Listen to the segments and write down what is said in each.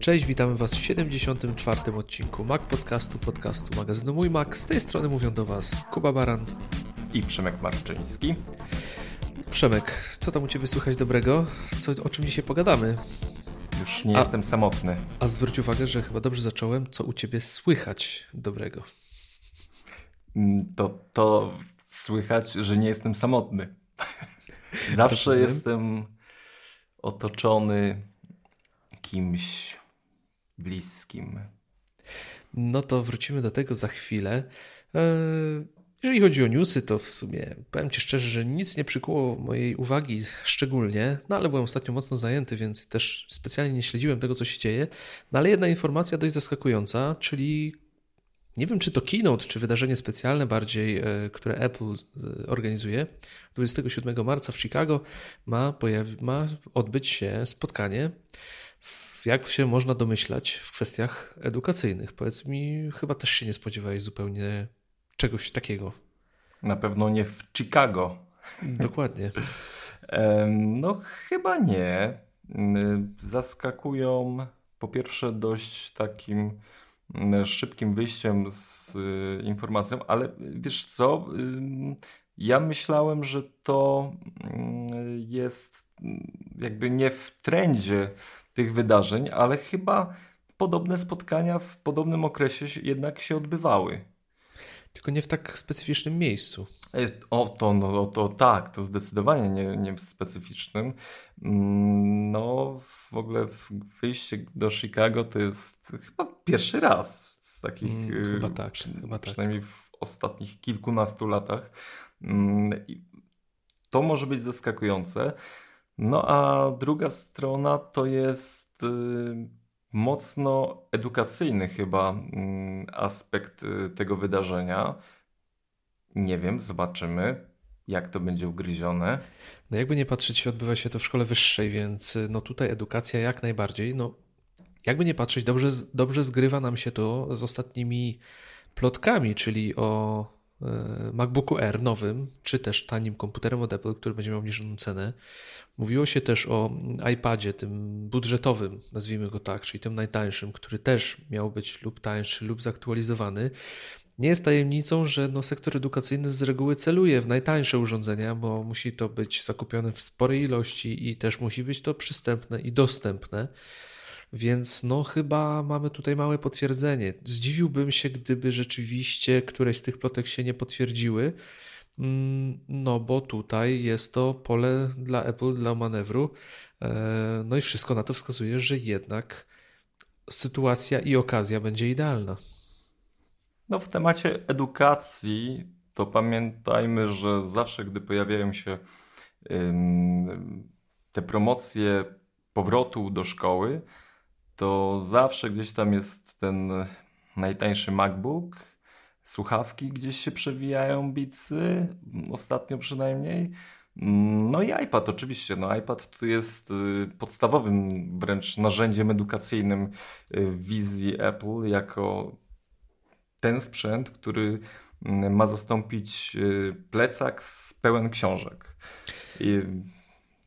Cześć, witamy Was w 74. odcinku Mac Podcastu, podcastu magazynu Mój Mac. Z tej strony mówią do Was Kuba Baran i Przemek Marczyński. Przemek, co tam u Ciebie słychać dobrego? Co, o czym dzisiaj pogadamy? Już nie a, jestem samotny. A zwróć uwagę, że chyba dobrze zacząłem. Co u Ciebie słychać dobrego? Mm, to, to słychać, że nie jestem samotny. Zawsze Rozumiem. jestem otoczony kimś bliskim. No to wrócimy do tego za chwilę. E, jeżeli chodzi o newsy, to w sumie powiem Ci szczerze, że nic nie przykuło mojej uwagi szczególnie, no ale byłem ostatnio mocno zajęty, więc też specjalnie nie śledziłem tego, co się dzieje. No ale jedna informacja dość zaskakująca, czyli nie wiem, czy to keynote, czy wydarzenie specjalne bardziej, e, które Apple e, organizuje. 27 marca w Chicago ma, pojawi, ma odbyć się spotkanie, jak się można domyślać, w kwestiach edukacyjnych. Powiedz mi, chyba też się nie spodziewałeś zupełnie czegoś takiego. Na pewno nie w Chicago. Dokładnie. no, chyba nie. Zaskakują po pierwsze dość takim szybkim wyjściem z y, informacją, ale wiesz co? Ja myślałem, że to jest jakby nie w trendzie tych wydarzeń, ale chyba podobne spotkania w podobnym okresie jednak się odbywały. Tylko nie w tak specyficznym miejscu. E, o, to, no, to tak, to zdecydowanie nie, nie w specyficznym. Mm, no, w ogóle wyjście do Chicago to jest chyba pierwszy raz z takich. Mm, chyba tak, przy, chyba tak. Przynajmniej w ostatnich kilkunastu latach. Mm, to może być zaskakujące. No a druga strona to jest y, mocno edukacyjny chyba mm, aspekt y, tego wydarzenia. Nie wiem, zobaczymy, jak to będzie ugryzione. No jakby nie patrzeć, odbywa się to w szkole wyższej, więc y, no tutaj edukacja jak najbardziej. No jakby nie patrzeć, dobrze, dobrze zgrywa nam się to z ostatnimi plotkami, czyli o MacBooku Air nowym, czy też tanim komputerem od Apple, który będzie miał obniżoną cenę. Mówiło się też o iPadzie, tym budżetowym, nazwijmy go tak, czyli tym najtańszym, który też miał być lub tańszy, lub zaktualizowany. Nie jest tajemnicą, że no, sektor edukacyjny z reguły celuje w najtańsze urządzenia, bo musi to być zakupione w sporej ilości i też musi być to przystępne i dostępne. Więc no chyba mamy tutaj małe potwierdzenie. Zdziwiłbym się, gdyby rzeczywiście któreś z tych plotek się nie potwierdziły. Mm, no bo tutaj jest to pole dla Apple, dla manewru. E, no i wszystko na to wskazuje, że jednak sytuacja i okazja będzie idealna. No w temacie edukacji to pamiętajmy, że zawsze gdy pojawiają się te promocje powrotu do szkoły, to zawsze gdzieś tam jest ten najtańszy MacBook, słuchawki gdzieś się przewijają, bicy, ostatnio przynajmniej. No i iPad oczywiście. No iPad to jest y, podstawowym wręcz narzędziem edukacyjnym y, w wizji Apple jako ten sprzęt, który mm, ma zastąpić y, plecak z pełen książek. I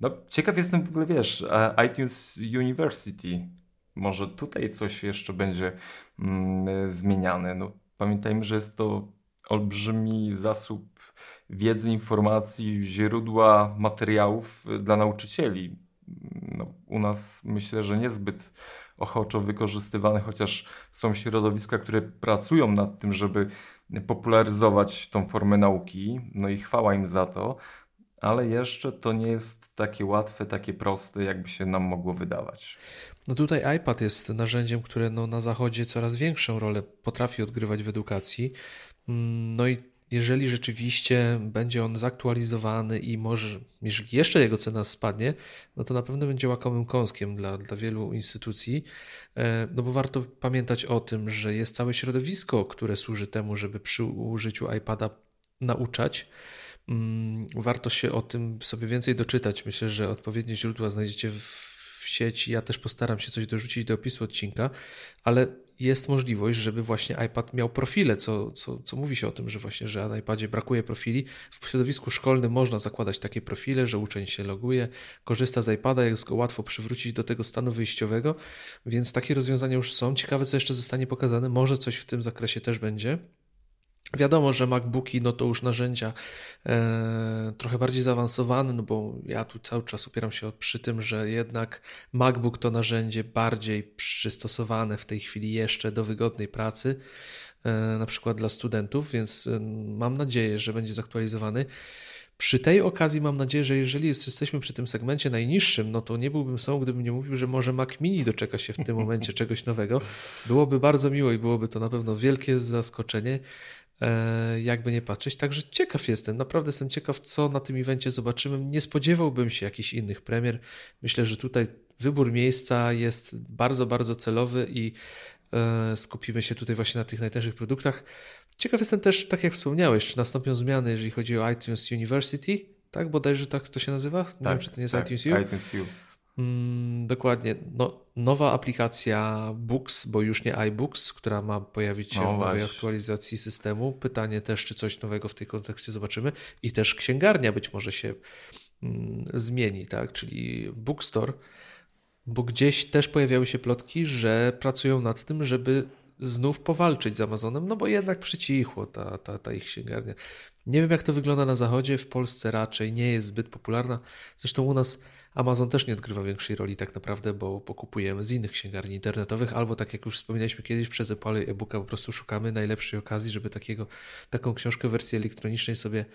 no, ciekaw jestem w ogóle, wiesz, iTunes University może tutaj coś jeszcze będzie mm, zmieniane. No, pamiętajmy, że jest to olbrzymi zasób wiedzy, informacji, źródła materiałów dla nauczycieli. No, u nas myślę, że niezbyt ochoczo wykorzystywane, chociaż są środowiska, które pracują nad tym, żeby popularyzować tą formę nauki. No i chwała im za to ale jeszcze to nie jest takie łatwe, takie proste, jakby się nam mogło wydawać. No tutaj iPad jest narzędziem, które no na zachodzie coraz większą rolę potrafi odgrywać w edukacji. Mm, no i jeżeli rzeczywiście będzie on zaktualizowany i może, jeżeli jeszcze jego cena spadnie, no to na pewno będzie łakomym kąskiem dla, dla wielu instytucji, e, no bo warto pamiętać o tym, że jest całe środowisko, które służy temu, żeby przy użyciu iPada nauczać. Mm, warto się o tym sobie więcej doczytać. Myślę, że odpowiednie źródła znajdziecie w w sieci. Ja też postaram się coś dorzucić do opisu odcinka, ale jest możliwość, żeby właśnie iPad miał profile, co, co, co mówi się o tym, że właśnie, że na iPadzie brakuje profili. W środowisku szkolnym można zakładać takie profile, że uczeń się loguje, korzysta z iPada, jest go łatwo przywrócić do tego stanu wyjściowego, więc takie rozwiązania już są. Ciekawe, co jeszcze zostanie pokazane. Może coś w tym zakresie też będzie. Wiadomo, że MacBooki no to już narzędzia e, trochę bardziej zaawansowane, no bo ja tu cały czas upieram się przy tym, że jednak MacBook to narzędzie bardziej przystosowane w tej chwili jeszcze do wygodnej pracy, e, na przykład dla studentów, więc e, mam nadzieję, że będzie zaktualizowany. Przy tej okazji mam nadzieję, że jeżeli jesteśmy przy tym segmencie najniższym, no to nie byłbym sobą, gdybym nie mówił, że może Mac Mini doczeka się w tym momencie czegoś nowego. Byłoby bardzo miło i byłoby to na pewno wielkie zaskoczenie. E, jakby nie patrzeć. Także ciekaw jestem, naprawdę jestem ciekaw, co na tym evencie zobaczymy. Nie spodziewałbym się jakichś innych premier. Myślę, że tutaj wybór miejsca jest bardzo, bardzo celowy i e, skupimy się tutaj właśnie na tych najtańszych produktach. Ciekaw jestem też, tak jak wspomniałeś, czy nastąpią zmiany, jeżeli chodzi o iTunes University, tak? Bodajże tak to się nazywa? Nie tak, wiem, czy to nie jest tak, iTunes U. iTunes U. Mm, dokładnie. No, nowa aplikacja Books, bo już nie iBooks, która ma pojawić się no w nowej właśnie. aktualizacji systemu. Pytanie też, czy coś nowego w tej kontekście zobaczymy. I też księgarnia być może się mm, zmieni, tak? Czyli Bookstore, bo gdzieś też pojawiały się plotki, że pracują nad tym, żeby znów powalczyć z Amazonem, no bo jednak przycichło ta, ta, ta ich księgarnia. Nie wiem, jak to wygląda na zachodzie, w Polsce raczej nie jest zbyt popularna. Zresztą u nas Amazon też nie odgrywa większej roli tak naprawdę, bo pokupujemy z innych księgarni internetowych, albo tak jak już wspominaliśmy kiedyś, przez Apple e-booka po prostu szukamy najlepszej okazji, żeby takiego, taką książkę w wersji elektronicznej sobie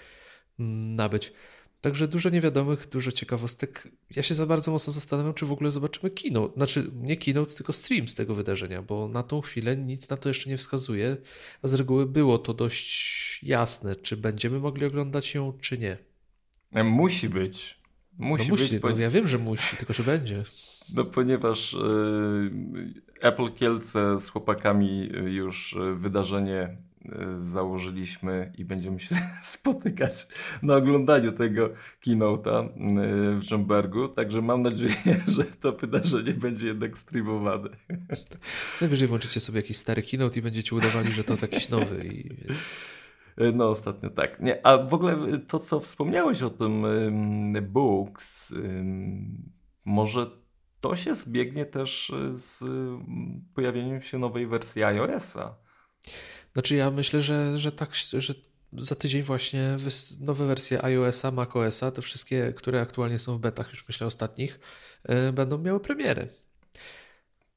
mm, nabyć. Także dużo niewiadomych, dużo ciekawostek. Ja się za bardzo mocno zastanawiam, czy w ogóle zobaczymy kino. Znaczy, nie kino, tylko stream z tego wydarzenia, bo na tą chwilę nic na to jeszcze nie wskazuje. A z reguły było to dość jasne, czy będziemy mogli oglądać ją, czy nie. Musi być. Musi, no musi być. No, ja wiem, że musi, tylko że będzie. No ponieważ y, Apple Kielce z chłopakami już y, wydarzenie y, założyliśmy i będziemy się spotykać na oglądaniu tego keynote'a w Żembergu, także mam nadzieję, że to wydarzenie będzie jednak streamowane. Najwyżej włączycie sobie jakiś stary keynote i będziecie udawali, że to jakiś nowy i no, ostatnio tak. Nie, a w ogóle to, co wspomniałeś o tym um, Books, może to się zbiegnie też z um, pojawieniem się nowej wersji iOS-a. Znaczy ja myślę, że, że tak, że za tydzień właśnie nowe wersje iOS-a, macOS-a, te wszystkie, które aktualnie są w betach, już myślę ostatnich, będą miały premiery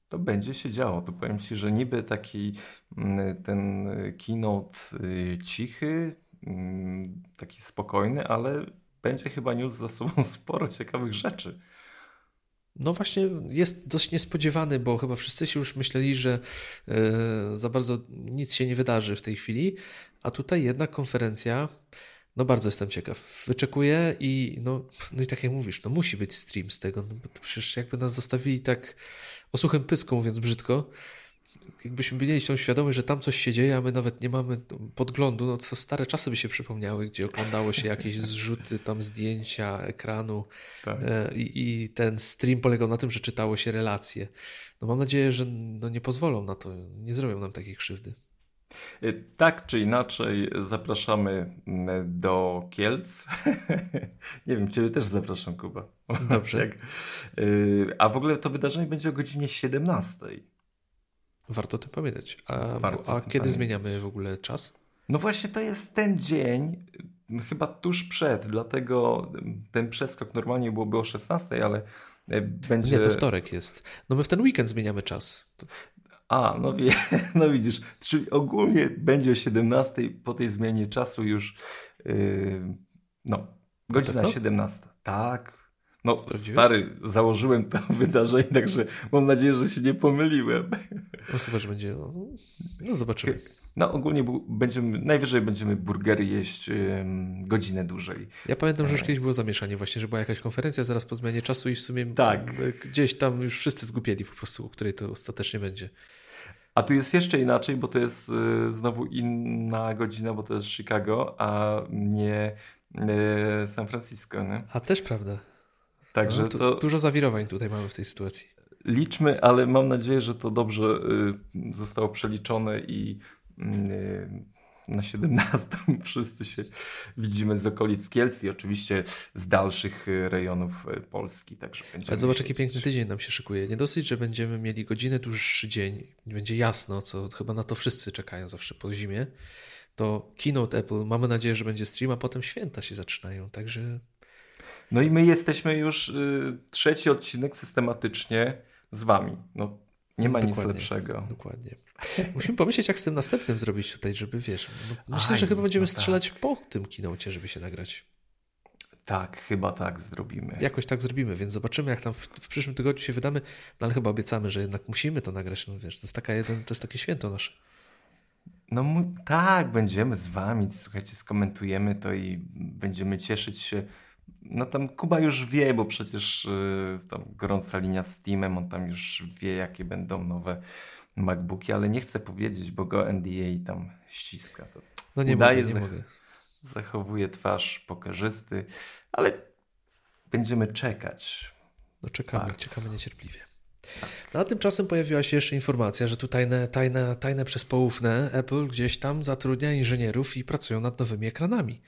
to będzie się działo. To powiem Ci, że niby taki mm, ten keynote y, cichy, mm, taki spokojny, ale będzie chyba niósł za sobą sporo ciekawych rzeczy. No właśnie jest dość niespodziewany, bo chyba wszyscy się już myśleli, że e, za bardzo nic się nie wydarzy w tej chwili, a tutaj jednak konferencja, no bardzo jestem ciekaw. Wyczekuję i no, no i tak jak mówisz, no musi być stream z tego, no bo przecież jakby nas zostawili tak o suchym pysku, mówiąc brzydko, jakbyśmy mieli tą świadomość, że tam coś się dzieje, a my nawet nie mamy podglądu, no to stare czasy by się przypomniały, gdzie oglądało się jakieś zrzuty, tam zdjęcia ekranu tak. E, i, i, ten stream polegał na tym, że czytało się relacje. No mam nadzieję, że no nie pozwolą na to, nie zrobią nam takiej krzywdy. Y, tak czy inaczej zapraszamy mm, do Kielc. Nie wiem, Ciebie też zapraszam, Kuba. Dobrze. Y, a w ogóle to wydarzenie będzie o godzinie 17. Warto to pamiętać. A, a kiedy pamiętać. zmieniamy w ogóle czas? No właśnie to jest ten dzień, chyba tuż przed, dlatego ten przeskok normalnie byłoby o 16, ale będzie... Nie, to wtorek jest. No my w ten weekend zmieniamy czas. A, no, wie, no widzisz, czyli ogólnie będzie o 17 po tej zmianie czasu już yy, no, godzina 17. Tak. No, stary, założyłem to wydarzenie, także mam nadzieję, że się nie pomyliłem. No chyba, że będzie, no, no zobaczymy. No ogólnie będziemy, najwyżej będziemy burgery jeść godzinę dłużej. Ja pamiętam, że już e. kiedyś było zamieszanie właśnie, że była jakaś konferencja zaraz po zmianie czasu i w sumie tak. gdzieś tam już wszyscy zgubieli po prostu, o której to ostatecznie będzie. A tu jest jeszcze inaczej, bo to jest y, znowu inna godzina, bo to jest Chicago, a nie y, San Francisco. Nie? A też prawda. Także no, to... Dużo zawirowań tutaj mamy w tej sytuacji. Liczmy, ale mam nadzieję, że to dobrze y, zostało przeliczone i na 17 wszyscy się widzimy z okolic Kielc i oczywiście z dalszych rejonów Polski. Także Ale zobacz, jaki piękny tydzień nam się szykuje. Nie dosyć, że będziemy mieli godzinę dłuższy dzień, będzie jasno, co chyba na to wszyscy czekają zawsze po zimie, to keynote Apple, mamy nadzieję, że będzie stream, a potem święta się zaczynają, także... No i my jesteśmy już y, trzeci odcinek systematycznie z wami. No, nie ma dokładnie, nic lepszego. Dokładnie. Musimy pomyśleć, jak z tym następnym zrobić tutaj, żeby wiesz. No, myślę, Aj, że chyba będziemy no strzelać tak. po tym kinocie, żeby się nagrać. Tak, chyba tak zrobimy. Jakoś tak zrobimy, więc zobaczymy, jak tam w, w, przyszłym tygodniu się wydamy. No ale chyba obiecamy, że jednak musimy to nagrać. No wiesz, to jest, taka jeden, to jest takie święto nasze. No tak, będziemy z wami, słuchajcie, skomentujemy to i będziemy cieszyć się. No tam Kuba już wie, bo przecież yy, tam gorąca linia z Steamem, on tam już wie, jakie będą nowe MacBooki, ale nie chcę powiedzieć, bo go NDA tam ściska. To no nie udaje, mogę, nie mogę. Zachowuje twarz pokerzysty, ale będziemy czekać. No czekamy, Bardzo. czekamy niecierpliwie. No a tymczasem pojawiła się jeszcze informacja, że tu tajne, tajne, tajne przespołówne Apple gdzieś tam zatrudnia inżynierów i pracują nad nowymi ekranami.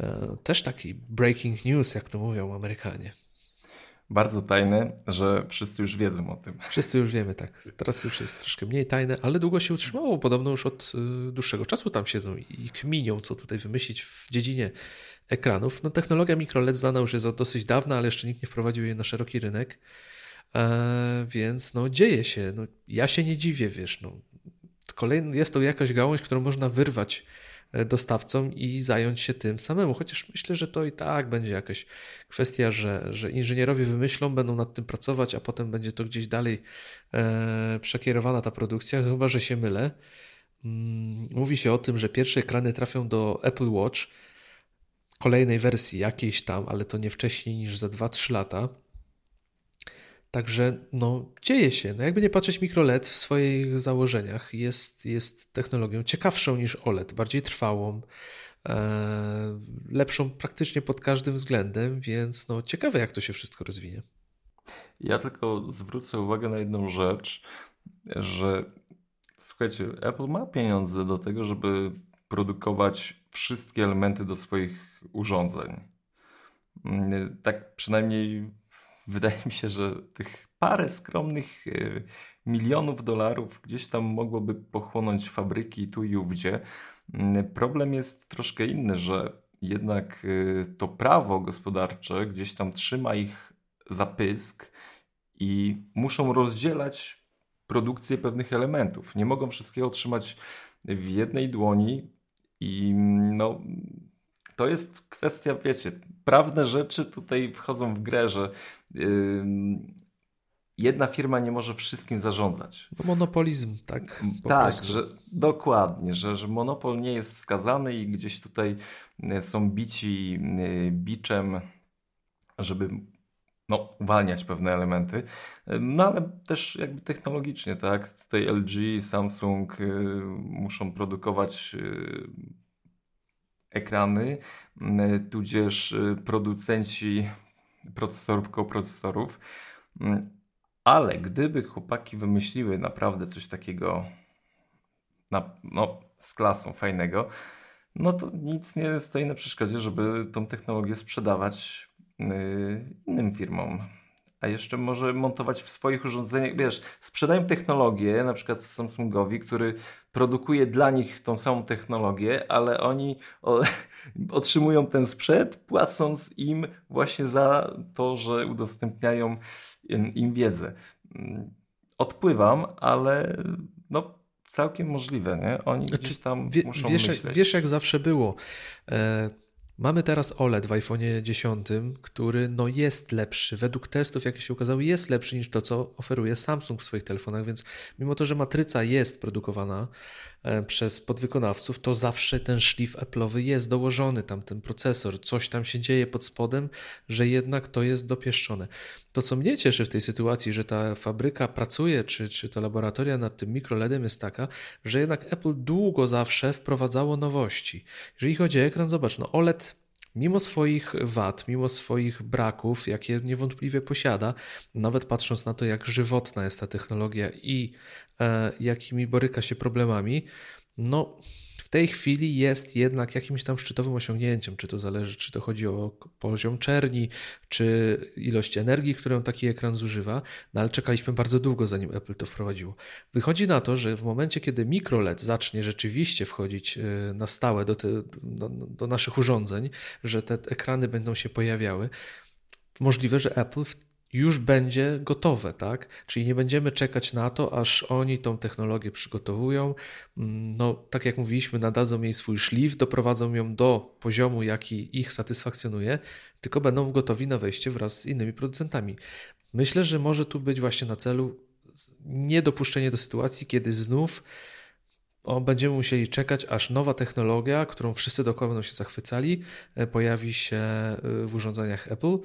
E, też taki breaking news, jak to mówią Amerykanie. Bardzo tajne, że wszyscy już wiedzą o tym. Wszyscy już wiemy, tak. Teraz już jest troszkę mniej tajne, ale długo się utrzymało. Podobno już od y, dłuższego czasu tam siedzą i kminią, co tutaj wymyślić w dziedzinie ekranów. No, technologia microLED znana już jest od dosyć dawna, ale jeszcze nikt nie wprowadził jej na szeroki rynek. E, więc no, dzieje się. No, ja się nie dziwię, wiesz. No. Kolejny, jest to jakaś gałąź, którą można wyrwać dostawcom i zająć się tym samemu. Chociaż myślę, że to i tak będzie jakaś kwestia, że, że inżynierowie wymyślą, będą nad tym pracować, a potem będzie to gdzieś dalej e, przekierowana ta produkcja, chyba że się mylę. Mm, mówi się o tym, że pierwsze ekrany trafią do Apple Watch kolejnej wersji jakiejś tam, ale to nie wcześniej niż za 2-3 lata. Także no, dzieje się. No, jakby nie patrzeć, mikroLED w swoich założeniach jest, jest technologią ciekawszą niż OLED, bardziej trwałą, e, lepszą praktycznie pod każdym względem, więc no, ciekawe, jak to się wszystko rozwinie. Ja tylko zwrócę uwagę na jedną rzecz, że słuchajcie, Apple ma pieniądze do tego, żeby produkować wszystkie elementy do swoich urządzeń. Mm, tak przynajmniej wydaje mi się, że tych parę skromnych e, milionów dolarów gdzieś tam mogłoby pochłonąć fabryki tu i ówdzie. Mm, problem jest troszkę inny, że jednak e, to prawo gospodarcze gdzieś tam trzyma ich za pysk i muszą rozdzielać produkcję pewnych elementów. Nie mogą wszystkiego trzymać w jednej dłoni i mm, no, to jest kwestia, wiecie, prawne rzeczy tutaj wchodzą w grę, że yy, jedna firma nie może wszystkim zarządzać. To monopolizm, tak? tak, że, dokładnie, że, że monopol nie jest wskazany i gdzieś tutaj y, są bici y, biczem, żeby no, uwalniać pewne elementy, no ale też jakby technologicznie, tak? Tutaj LG, Samsung y, muszą produkować ekrany, tudzież y, producenci procesorów, koprocesorów. Ale gdyby chłopaki wymyśliły naprawdę coś takiego na, no, z klasą fajnego, no to nic nie stoi na przeszkodzie, żeby tą technologię sprzedawać yy, innym firmom a jeszcze może montować w swoich urządzeniach. Wiesz, sprzedają technologię, na przykład Samsungowi, który produkuje dla nich tą samą technologię, ale oni o, otrzymują ten sprzęt, płacąc im właśnie za to, że udostępniają im, im wiedzę. Odpływam, ale no, całkiem możliwe, nie? Oni znaczy, gdzieś tam wie, muszą wiesz, myśleć. Wiesz, jak zawsze było. E Mamy teraz OLED w iPhone 10, który no jest lepszy. Według testów, jakie się ukazały, jest lepszy niż to, co oferuje Samsung w swoich telefonach, więc mimo to, że matryca jest produkowana przez podwykonawców, to zawsze ten szlif Apple'owy jest dołożony, tam ten procesor, coś tam się dzieje pod spodem, że jednak to jest dopieszczone. To, co mnie cieszy w tej sytuacji, że ta fabryka pracuje, czy, czy to laboratoria nad tym mikroLEDem jest taka, że jednak Apple długo zawsze wprowadzało nowości. Jeżeli chodzi o ekran, zobacz, no OLED mimo swoich wad, mimo swoich braków, jakie niewątpliwie posiada, nawet patrząc na to, jak żywotna jest ta technologia i e, jakimi boryka się problemami, no tej chwili jest jednak jakimś tam szczytowym osiągnięciem, czy to zależy, czy to chodzi o poziom czerni, czy ilość energii, którą taki ekran zużywa, no ale czekaliśmy bardzo długo, zanim Apple to wprowadziło. Wychodzi na to, że w momencie, kiedy mikroLED zacznie rzeczywiście wchodzić e, na stałe do, te, do, do naszych urządzeń, że te ekrany będą się pojawiały, możliwe, że Apple już będzie gotowe, tak? Czyli nie będziemy czekać na to, aż oni tą technologię przygotowują. Mm, no, tak jak mówiliśmy, nadadzą jej swój szlif, doprowadzą ją do poziomu, jaki ich satysfakcjonuje, tylko będą gotowi na wejście wraz z innymi producentami. Myślę, że może tu być właśnie na celu niedopuszczenie do sytuacji, kiedy znów o, będziemy musieli czekać, aż nowa technologia, którą wszyscy dookoła będą się zachwycali, e, pojawi się e, w urządzeniach Apple.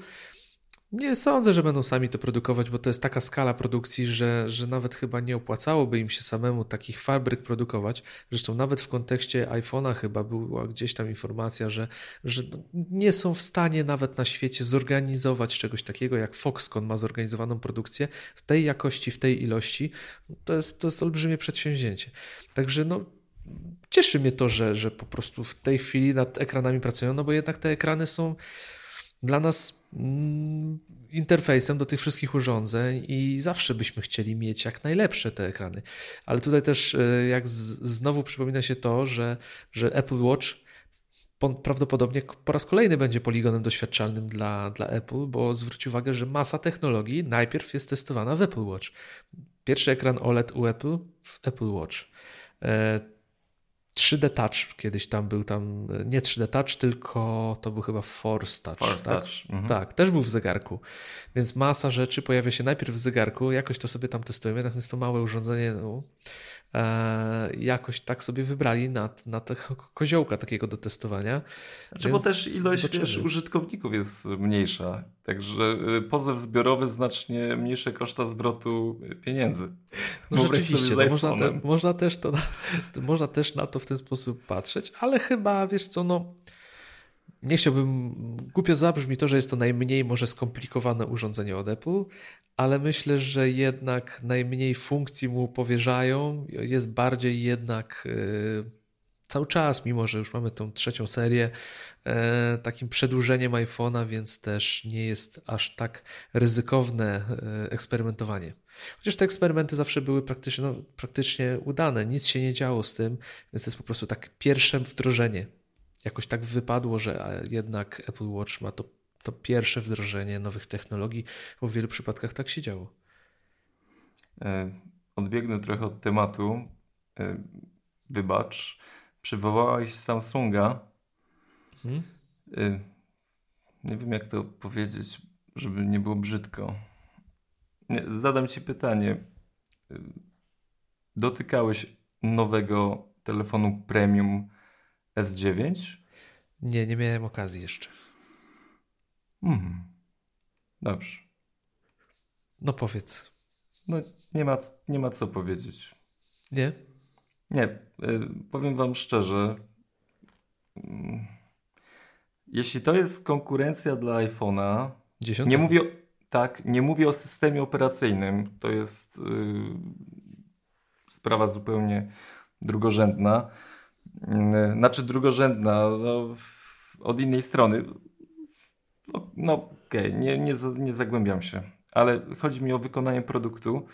Nie sądzę, że będą sami to produkować, bo to jest taka skala produkcji, że, że nawet chyba nie opłacałoby im się samemu takich fabryk produkować. Zresztą nawet w kontekście iPhone'a chyba była gdzieś tam informacja, że, że nie są w stanie nawet na świecie zorganizować czegoś takiego, jak Foxconn ma zorganizowaną produkcję w tej jakości, w tej ilości. To jest, to jest olbrzymie przedsięwzięcie. Także no, cieszy mnie to, że, że po prostu w tej chwili nad ekranami pracują, no bo jednak te ekrany są dla nas interfejsem do tych wszystkich urządzeń i zawsze byśmy chcieli mieć jak najlepsze te ekrany. Ale tutaj też e, jak znowu przypomina się to, że, że Apple Watch prawdopodobnie po raz kolejny będzie poligonem doświadczalnym dla, dla Apple, bo zwróć uwagę, że masa technologii najpierw jest testowana w Apple Watch. Pierwszy ekran OLED u Apple w Apple Watch. E, 3D Touch kiedyś tam był tam, nie 3D Touch, tylko to był chyba Force Touch. Force tak? Touch. Mhm. tak, też był w zegarku. Więc masa rzeczy pojawia się najpierw w zegarku, jakoś to sobie tam testujemy, jest to małe urządzenie, no, e, jakoś tak sobie wybrali na, na te koziołka takiego do testowania. Znaczy, bo też ilość wiesz, użytkowników jest mniejsza, także y, pozew zbiorowy znacznie mniejsze koszta zwrotu pieniędzy. No rzeczywiście, no można, te, można, też to, można też na to w ten sposób patrzeć, ale chyba, wiesz co, no nie chciałbym, głupio zabrzmi to, że jest to najmniej może skomplikowane urządzenie od Apple, ale myślę, że jednak najmniej funkcji mu powierzają, jest bardziej jednak yy, cały czas, mimo że już mamy tą trzecią serię, yy, takim przedłużeniem iPhone'a, więc też nie jest aż tak ryzykowne yy, eksperymentowanie. Chociaż te eksperymenty zawsze były praktycznie, no, praktycznie udane, nic się nie działo z tym, więc to jest po prostu tak pierwsze wdrożenie jakoś tak wypadło, że jednak Apple Watch ma to, to pierwsze wdrożenie nowych technologii, bo w wielu przypadkach tak się działo. E, odbiegnę trochę od tematu. E, wybacz, przywołałeś Samsunga. Hmm? Nie wiem, jak to powiedzieć, żeby nie było brzydko. Zadam Ci pytanie. Dotykałeś nowego telefonu premium S9? Nie, nie miałem okazji jeszcze. Hmm. Dobrze. No powiedz. No nie ma, nie ma co powiedzieć. Nie? Nie. Y, powiem wam szczerze. Mm, jeśli to jest konkurencja dla iPhone'a, nie mówię, tak, nie mówię o systemie operacyjnym. To jest yy, sprawa zupełnie drugorzędna. Yy, znaczy drugorzędna no, od innej strony. No, no okej, okay, nie, nie, nie zagłębiam się. Ale chodzi mi o wykonanie produktu.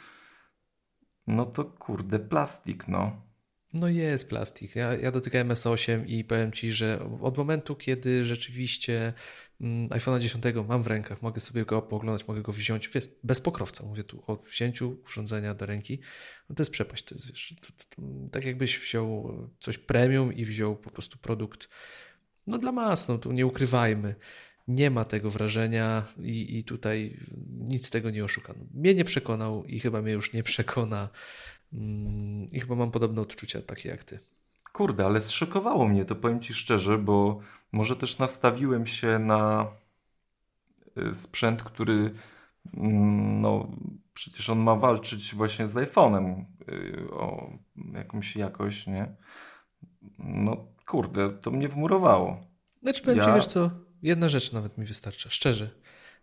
No to kurde, plastik, no. No jest plastik. Ja, ja dotykałem S8 i powiem Ci, że od momentu, kiedy rzeczywiście mm, iPhone'a 10 mam w rękach, mogę sobie go pooglądać, mogę go wziąć bez pokrowca. Mówię tu o wzięciu urządzenia do ręki. No to jest przepaść. To jest, wiesz, to, to, to, tak jakbyś wziął coś premium i wziął po prostu produkt no dla mas, no tu nie ukrywajmy. Nie ma tego wrażenia i, i tutaj nic z tego nie oszukano. Mnie nie przekonał i chyba mnie już nie przekona. Mm, I chyba mam podobne odczucia takie jak ty. Kurde, ale zszokowało mnie to, powiem ci szczerze, bo może też nastawiłem się na y, sprzęt, który mm, no przecież on ma walczyć właśnie z iPhone'em y, o jakąś jakość, nie? No kurde, to mnie wmurowało. Znaczy powiem ja... ci, wiesz co, jedna rzecz nawet mi wystarcza, szczerze.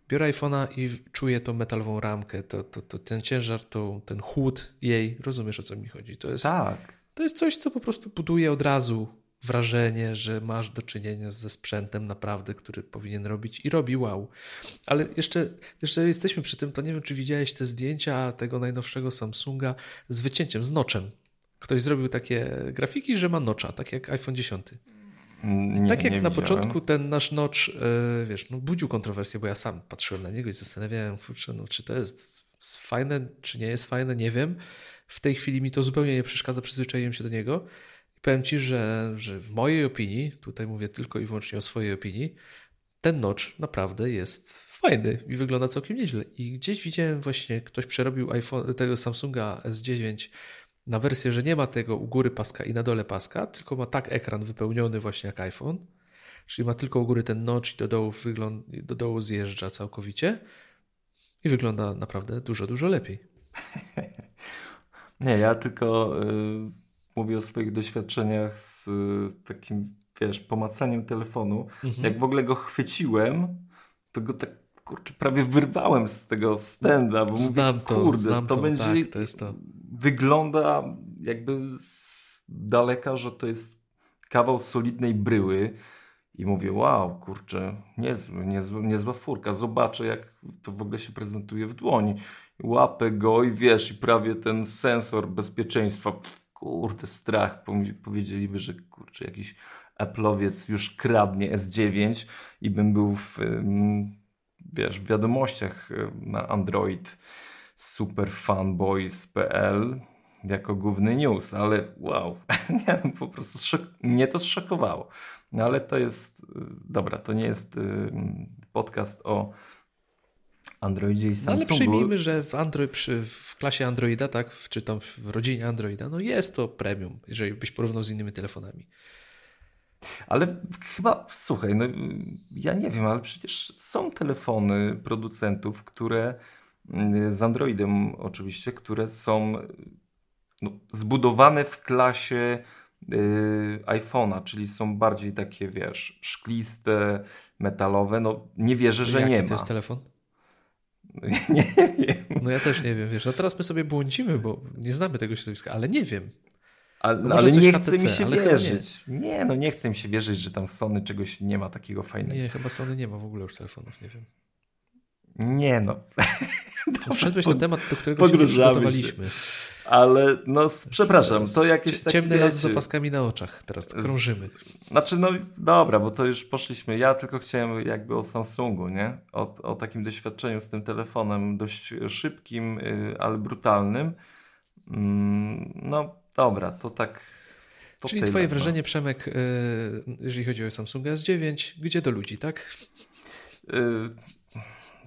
Biorę iPhone'a i czuję tą metalową ramkę, to, to, to, ten ciężar, to, ten chłód jej, rozumiesz o co mi chodzi. To jest, tak. to jest coś, co po prostu buduje od razu wrażenie, że masz do czynienia ze sprzętem naprawdę, który powinien robić i robi wow. Ale jeszcze, jeszcze jesteśmy przy tym, to nie wiem, czy widziałeś te zdjęcia tego najnowszego Samsunga z wycięciem, z noczem. Ktoś zrobił takie grafiki, że ma nocza, tak jak iPhone 10. Nie, tak jak na widziałem. początku ten nasz notch, yy, wiesz, no budził kontrowersję, bo ja sam patrzyłem na niego i zastanawiałem, kurczę, no, czy to jest fajne, czy nie jest fajne, nie wiem. W tej chwili mi to zupełnie nie przeszkadza, przyzwyczaiłem się do niego. I powiem Ci, że, że w mojej opinii, tutaj mówię tylko i wyłącznie o swojej opinii, ten notch naprawdę jest fajny i wygląda całkiem nieźle. I gdzieś widziałem właśnie, ktoś przerobił iPhone, tego Samsunga S9 na wersję, że nie ma tego u góry paska i na dole paska, tylko ma tak ekran wypełniony właśnie jak iPhone, czyli ma tylko u góry ten notch i do dołu, wygląd- do dołu zjeżdża całkowicie i wygląda naprawdę dużo, dużo lepiej. Nie, ja tylko y, mówię o swoich doświadczeniach z y, takim, wiesz, pomacaniem telefonu. Mhm. Jak w ogóle go chwyciłem, to go tak kurczę, prawie wyrwałem z tego stenda, bo Znam mówię, to, kurde, to to, będzie tak, to jest to. Wygląda jakby z daleka, że to jest kawał solidnej bryły. I mówię, wow, kurczę, niezły, niezły, niezła furka, zobaczę jak to w ogóle się prezentuje w dłoni. Łapę go i wiesz, i prawie ten sensor bezpieczeństwa, kurde, strach, powiedzieliby, że kurczę, jakiś Apple'owiec już kradnie S9 i bym był w, wiesz, w wiadomościach na Android superfanboys.pl jako główny news, ale wow, nie, no, po prostu szok, mnie to zszokowało. No ale to jest, y, dobra, to nie jest y, podcast o Androidzie i No ale Samsungu. przyjmijmy, że w, Android, przy, w klasie Androida, tak, w- czy tam w rodzinie Androida, no jest to premium, jeżeli byś porównał z innymi telefonami. Ale chyba, słuchaj, no, ja nie wiem, ale przecież są telefony producentów, które z Androidem oczywiście, które są no, zbudowane w klasie y, iPhone'a, czyli są bardziej takie, wiesz, szkliste, metalowe. No nie wierzę, że Jaki nie to ma. jest telefon? nie wiem. No ja też nie wiem, wiesz, no teraz my sobie błądzimy, bo nie znamy tego środowiska, ale nie wiem. Ale, No ale nie HTC, chce mi się wierzyć. Nie. no nie chce mi się wierzyć, że tam Sony czegoś nie ma takiego fajnego. Nie, chyba Sony nie ma w ogóle już telefonów, nie wiem. Nie no. To wszedłeś na temat, do którego się nie. Ale no, przepraszam, to jakieś takie, Ciemny las z opaskami na oczach, teraz krążymy. Znaczy, no dobra, bo to już poszliśmy. Ja tylko chciałem jakby o Samsungu, nie? O, o takim doświadczeniu z tym telefonem dość szybkim, y, ale brutalnym. Mm, No dobra, to tak. To Czyli tyle, twoje no. wrażenie, Przemek, y, jeżeli chodzi o Samsunga S9, gdzie do ludzi, tak?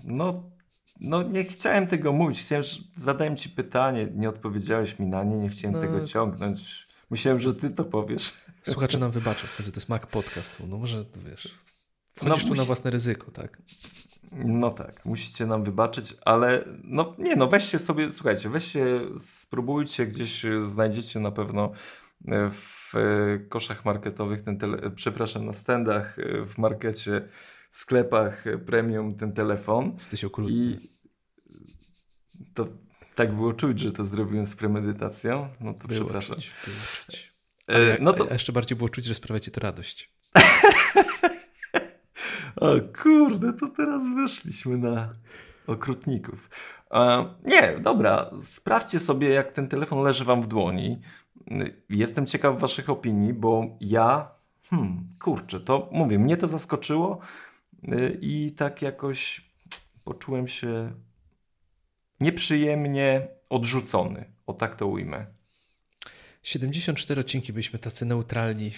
Y, No, no nie chciałem tego mówić. Chciałem, zadałem ci pytanie, nie odpowiedziałeś mi na nie, nie chciałem No, tego to- ciągnąć. Myślałem, że ty to powiesz. Słuchacze nam wybaczą, to jest Mac Podcast, no może, wiesz, wchodzisz No, tu na musi- własne ryzyko, tak? No tak, musicie nam wybaczyć, ale no nie no, weźcie sobie, słuchajcie, weźcie, spróbujcie, gdzieś e, znajdziecie na pewno e, w e, koszach marketowych ten tele, przepraszam, na standach w markecie, w sklepach e, premium ten telefon Jesteś okrutny. i to tak było czuć, że to zrobiłem z premedytacją, no to Było przepraszam. czuć, było czuć. E, Ale no to, A jeszcze bardziej było czuć, że sprawia ci to radość. O kurde, to teraz weszliśmy na okrutników. E, nie, dobra, sprawdźcie sobie, jak ten telefon leży wam w dłoni. Jestem ciekaw waszych opinii, bo ja, hmm, kurczę, to mówię, mnie to zaskoczyło i tak jakoś poczułem się nieprzyjemnie odrzucony. O tak to ujmę. 74 odcinki byliśmy tacy neutralni.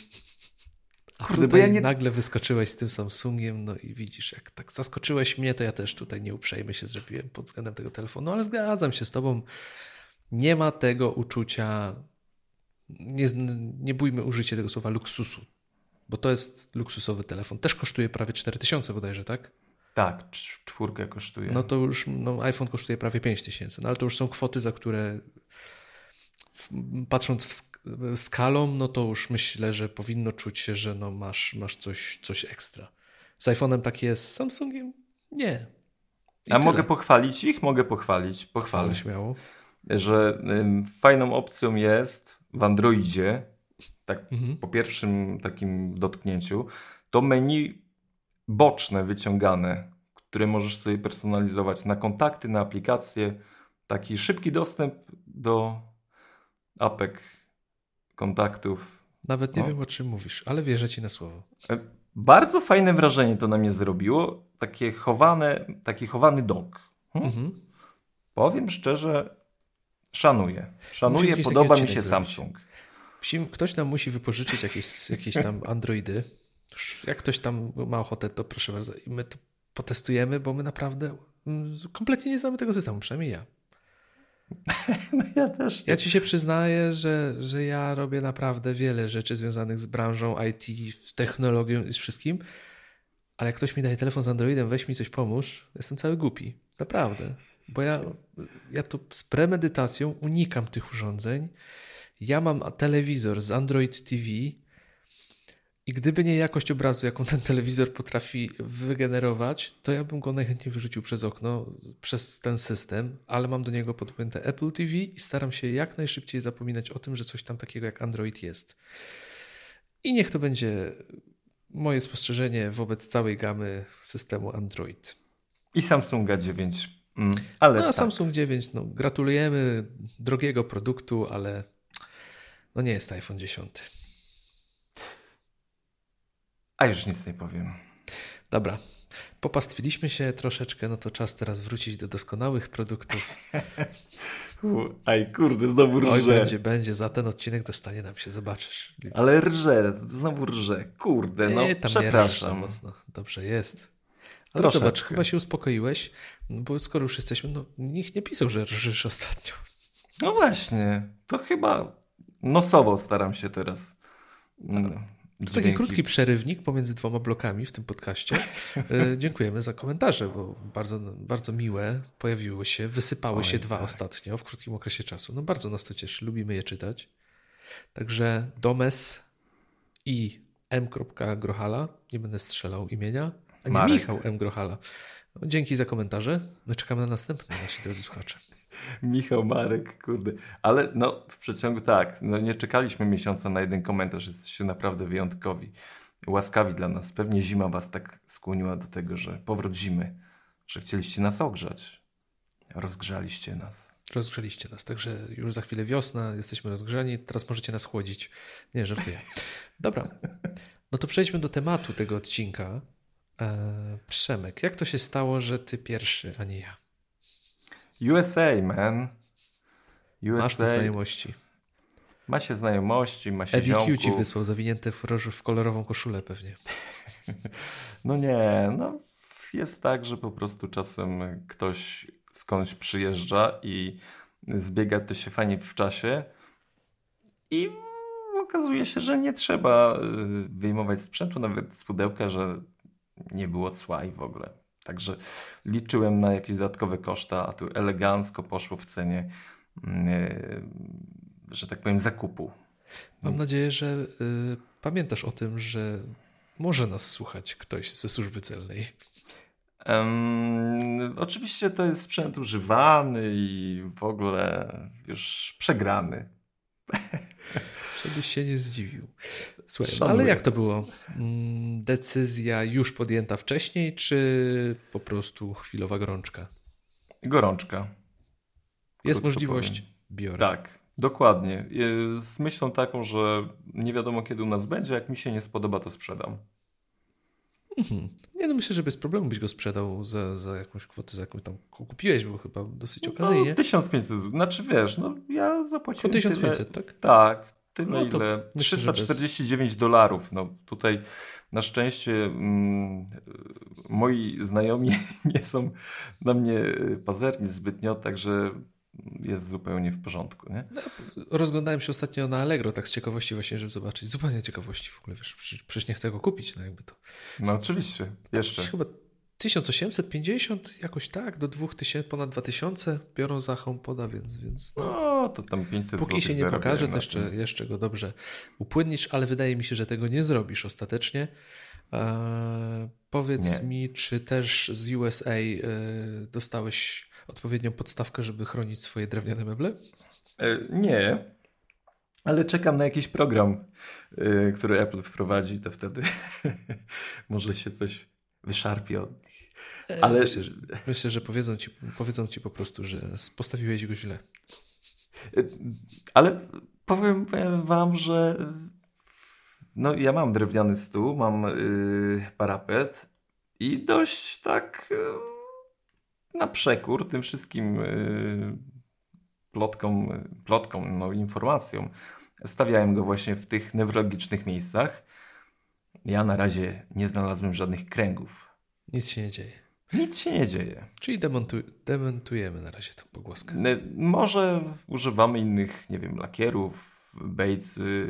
A Kurde, bo ja nie- nagle wyskoczyłeś z tym Samsungiem, no i widzisz, jak tak zaskoczyłeś mnie, to ja też tutaj nieuprzejmy się zrobiłem pod względem tego telefonu, ale zgadzam się z tobą. Nie ma tego uczucia, nie, nie bójmy użycie tego słowa luksusu, bo to jest luksusowy telefon. Też kosztuje prawie 4000 bodajże, tak? Tak, cz- czwórkę kosztuje. No to już no, iPhone kosztuje prawie 5000, no ale to już są kwoty, za które patrząc w, sk- skalą, no to już myślę, że powinno czuć się, że no masz, masz coś, coś ekstra. Z iPhone'em tak jest, z Samsungiem nie. I A tyle. mogę pochwalić ich? Mogę pochwalić. Pochwalę. śmiało. Że ym, fajną opcją jest w Androidzie, tak mhm. po pierwszym takim dotknięciu, to menu boczne wyciągane, które możesz sobie personalizować na kontakty, na aplikacje. Taki szybki dostęp do apek, kontaktów. Nawet nie no. wiem o czym mówisz, ale wierzę ci na słowo. E, bardzo fajne wrażenie to na mnie zrobiło. Takie chowane, taki chowany dok. Hmm? Mhm. Powiem szczerze, szanuję. Szanuję, podoba mi się Samsung. Musimy, ktoś nam musi wypożyczyć jakieś, jakieś tam Androidy. Jak ktoś tam ma ochotę, to proszę bardzo. I my to potestujemy, bo my naprawdę mm, kompletnie nie znamy tego systemu, przynajmniej ja. No ja też. Nie. Ja ci się przyznaję, że, że ja robię naprawdę wiele rzeczy związanych z branżą IT, z technologią i z wszystkim, ale jak ktoś mi daje telefon z Androidem, weź mi coś pomóż, jestem cały głupi. Naprawdę. Bo ja, ja to z premedytacją unikam tych urządzeń. Ja mam telewizor z Android TV i gdyby nie jakość obrazu, jaką ten telewizor potrafi wygenerować, to ja bym go najchętniej wyrzucił przez okno, przez ten system, ale mam do niego podpięte Apple TV i staram się jak najszybciej zapominać o tym, że coś tam takiego jak Android jest. I niech to będzie moje spostrzeżenie wobec całej gamy systemu Android. I Samsunga 9. Mm, ale no, tak. Samsung 9, no, gratulujemy drogiego produktu, ale no nie jest iPhone 10. A już nic nie powiem. Dobra. Popastwiliśmy się troszeczkę, no to czas teraz wrócić do doskonałych produktów. Aj, kurde, znowu rże. Oj, będzie, będzie. Za ten odcinek dostanie nam się, zobaczysz. Ale rże, znowu rże. Kurde, no nie, tam przepraszam. Nie mocno. Dobrze jest. Ale Troszeczkę. zobacz, chyba się uspokoiłeś, bo skoro już jesteśmy, no nikt nie pisał, że rżysz ostatnio. No właśnie, to chyba nosowo staram się teraz. No. To taki krótki przerywnik pomiędzy dwoma blokami w tym podcaście. E, dziękujemy za komentarze, bo bardzo, bardzo miłe pojawiły się, wysypały Oj, się dwa tak. ostatnio w krótkim okresie czasu. No bardzo nas to cieszy, lubimy je czytać. Także Domes i M. Grohala, nie będę strzelał imienia, a nie Marek. Michał M. Grohala. No, dzięki za komentarze. My czekamy na następne, nasi drodzy słuchacze. Michał Marek, kurde. Ale no, w przeciągu tak, no nie czekaliśmy miesiąca na jeden komentarz. Jesteście naprawdę wyjątkowi, łaskawi dla nas. Pewnie zima was tak skłoniła do tego, że powrót zimy, że chcieliście nas ogrzać. Rozgrzaliście nas. Rozgrzeliście nas, także już za chwilę wiosna, jesteśmy rozgrzani, teraz możecie nas chłodzić. Nie, żartuję. Dobra, no to przejdźmy do tematu tego odcinka. Eee, Przemek, jak to się stało, że ty pierwszy, a nie ja? USA, man. USA. Masz te znajomości. Ma się znajomości, ma się Eddie Q ci wysłał zawinięte w, w kolorową koszulę pewnie. no nie, no jest tak, że po prostu czasem ktoś skądś przyjeżdża i zbiega to się fajnie w czasie i okazuje się, że nie trzeba y, wyjmować sprzętu nawet z pudełka, że nie było cła i w ogóle. Także liczyłem na jakieś dodatkowe koszta, a tu elegancko poszło w cenie, mm, e, że tak powiem, zakupu. Mam nadzieję, że y, pamiętasz o tym, że może nas słuchać ktoś ze służby celnej. Um, oczywiście to jest sprzęt używany i w ogóle już przegrany. Żebyś się nie zdziwił. Słuchaj, no ale jak to było? Mm, decyzja już podjęta wcześniej, czy po prostu chwilowa gorączka? Gorączka. Jest możliwość, powiem. biorę. Tak, dokładnie. Z myślą taką, że nie wiadomo kiedy u nas będzie, jak mi się nie spodoba, to sprzedam. Mhm. Nie no, myślę, że bez problemu byś go sprzedał za, za jakąś kwotę, za jaką tam kupiłeś, bo chyba dosyć okazyjnie. No, 1500, znaczy wiesz, no ja zapłaciłem 1500, tyle, tak? Tak, tyle no ile? 349 bez... dolarów. No tutaj na szczęście mm, moi znajomi nie są na mnie pazerni zbytnio, także jest zupełnie w porządku. Nie? No, rozglądałem się ostatnio na Allegro, tak z ciekawości właśnie, żeby zobaczyć. Zupełnie ciekawości w ogóle, wiesz, przecież nie chcę go kupić, no jakby to. No oczywiście, jeszcze. Chyba 1850, jakoś tak, do 2000, ponad 2000 biorą za HomePoda, więc... więc no. no No, to tam 500 Póki się nie pokaże, to jeszcze, tym. jeszcze go dobrze upłynnisz, ale wydaje mi się, że tego nie zrobisz ostatecznie. Eee, powiedz Nie. mi, czy też z USA e, dostałeś odpowiednią podstawkę, żeby chronić swoje drewniane meble? E, Nie, ale czekam na jakiś program, e, który Apple wprowadzi, to wtedy może się coś wyszarpie od nich. E, Ale- Myślę, że, myślę, że powiedzą, ci, powiedzą ci po prostu, że postawiłeś go źle. Ale powiem wam, że no ja mam drewniany stół, mam y, parapet i dość tak y, na przekór tym wszystkim y, plotkom, plotkom, no informacjom. Stawiałem go właśnie w tych newralgicznych miejscach. Ja na razie nie znalazłem żadnych kręgów. Nic się nie dzieje. Nic się nie dzieje. Czyli demontuj, dementujemy na razie tą pogłoskę. Może używamy innych, nie wiem, lakierów, bejcy,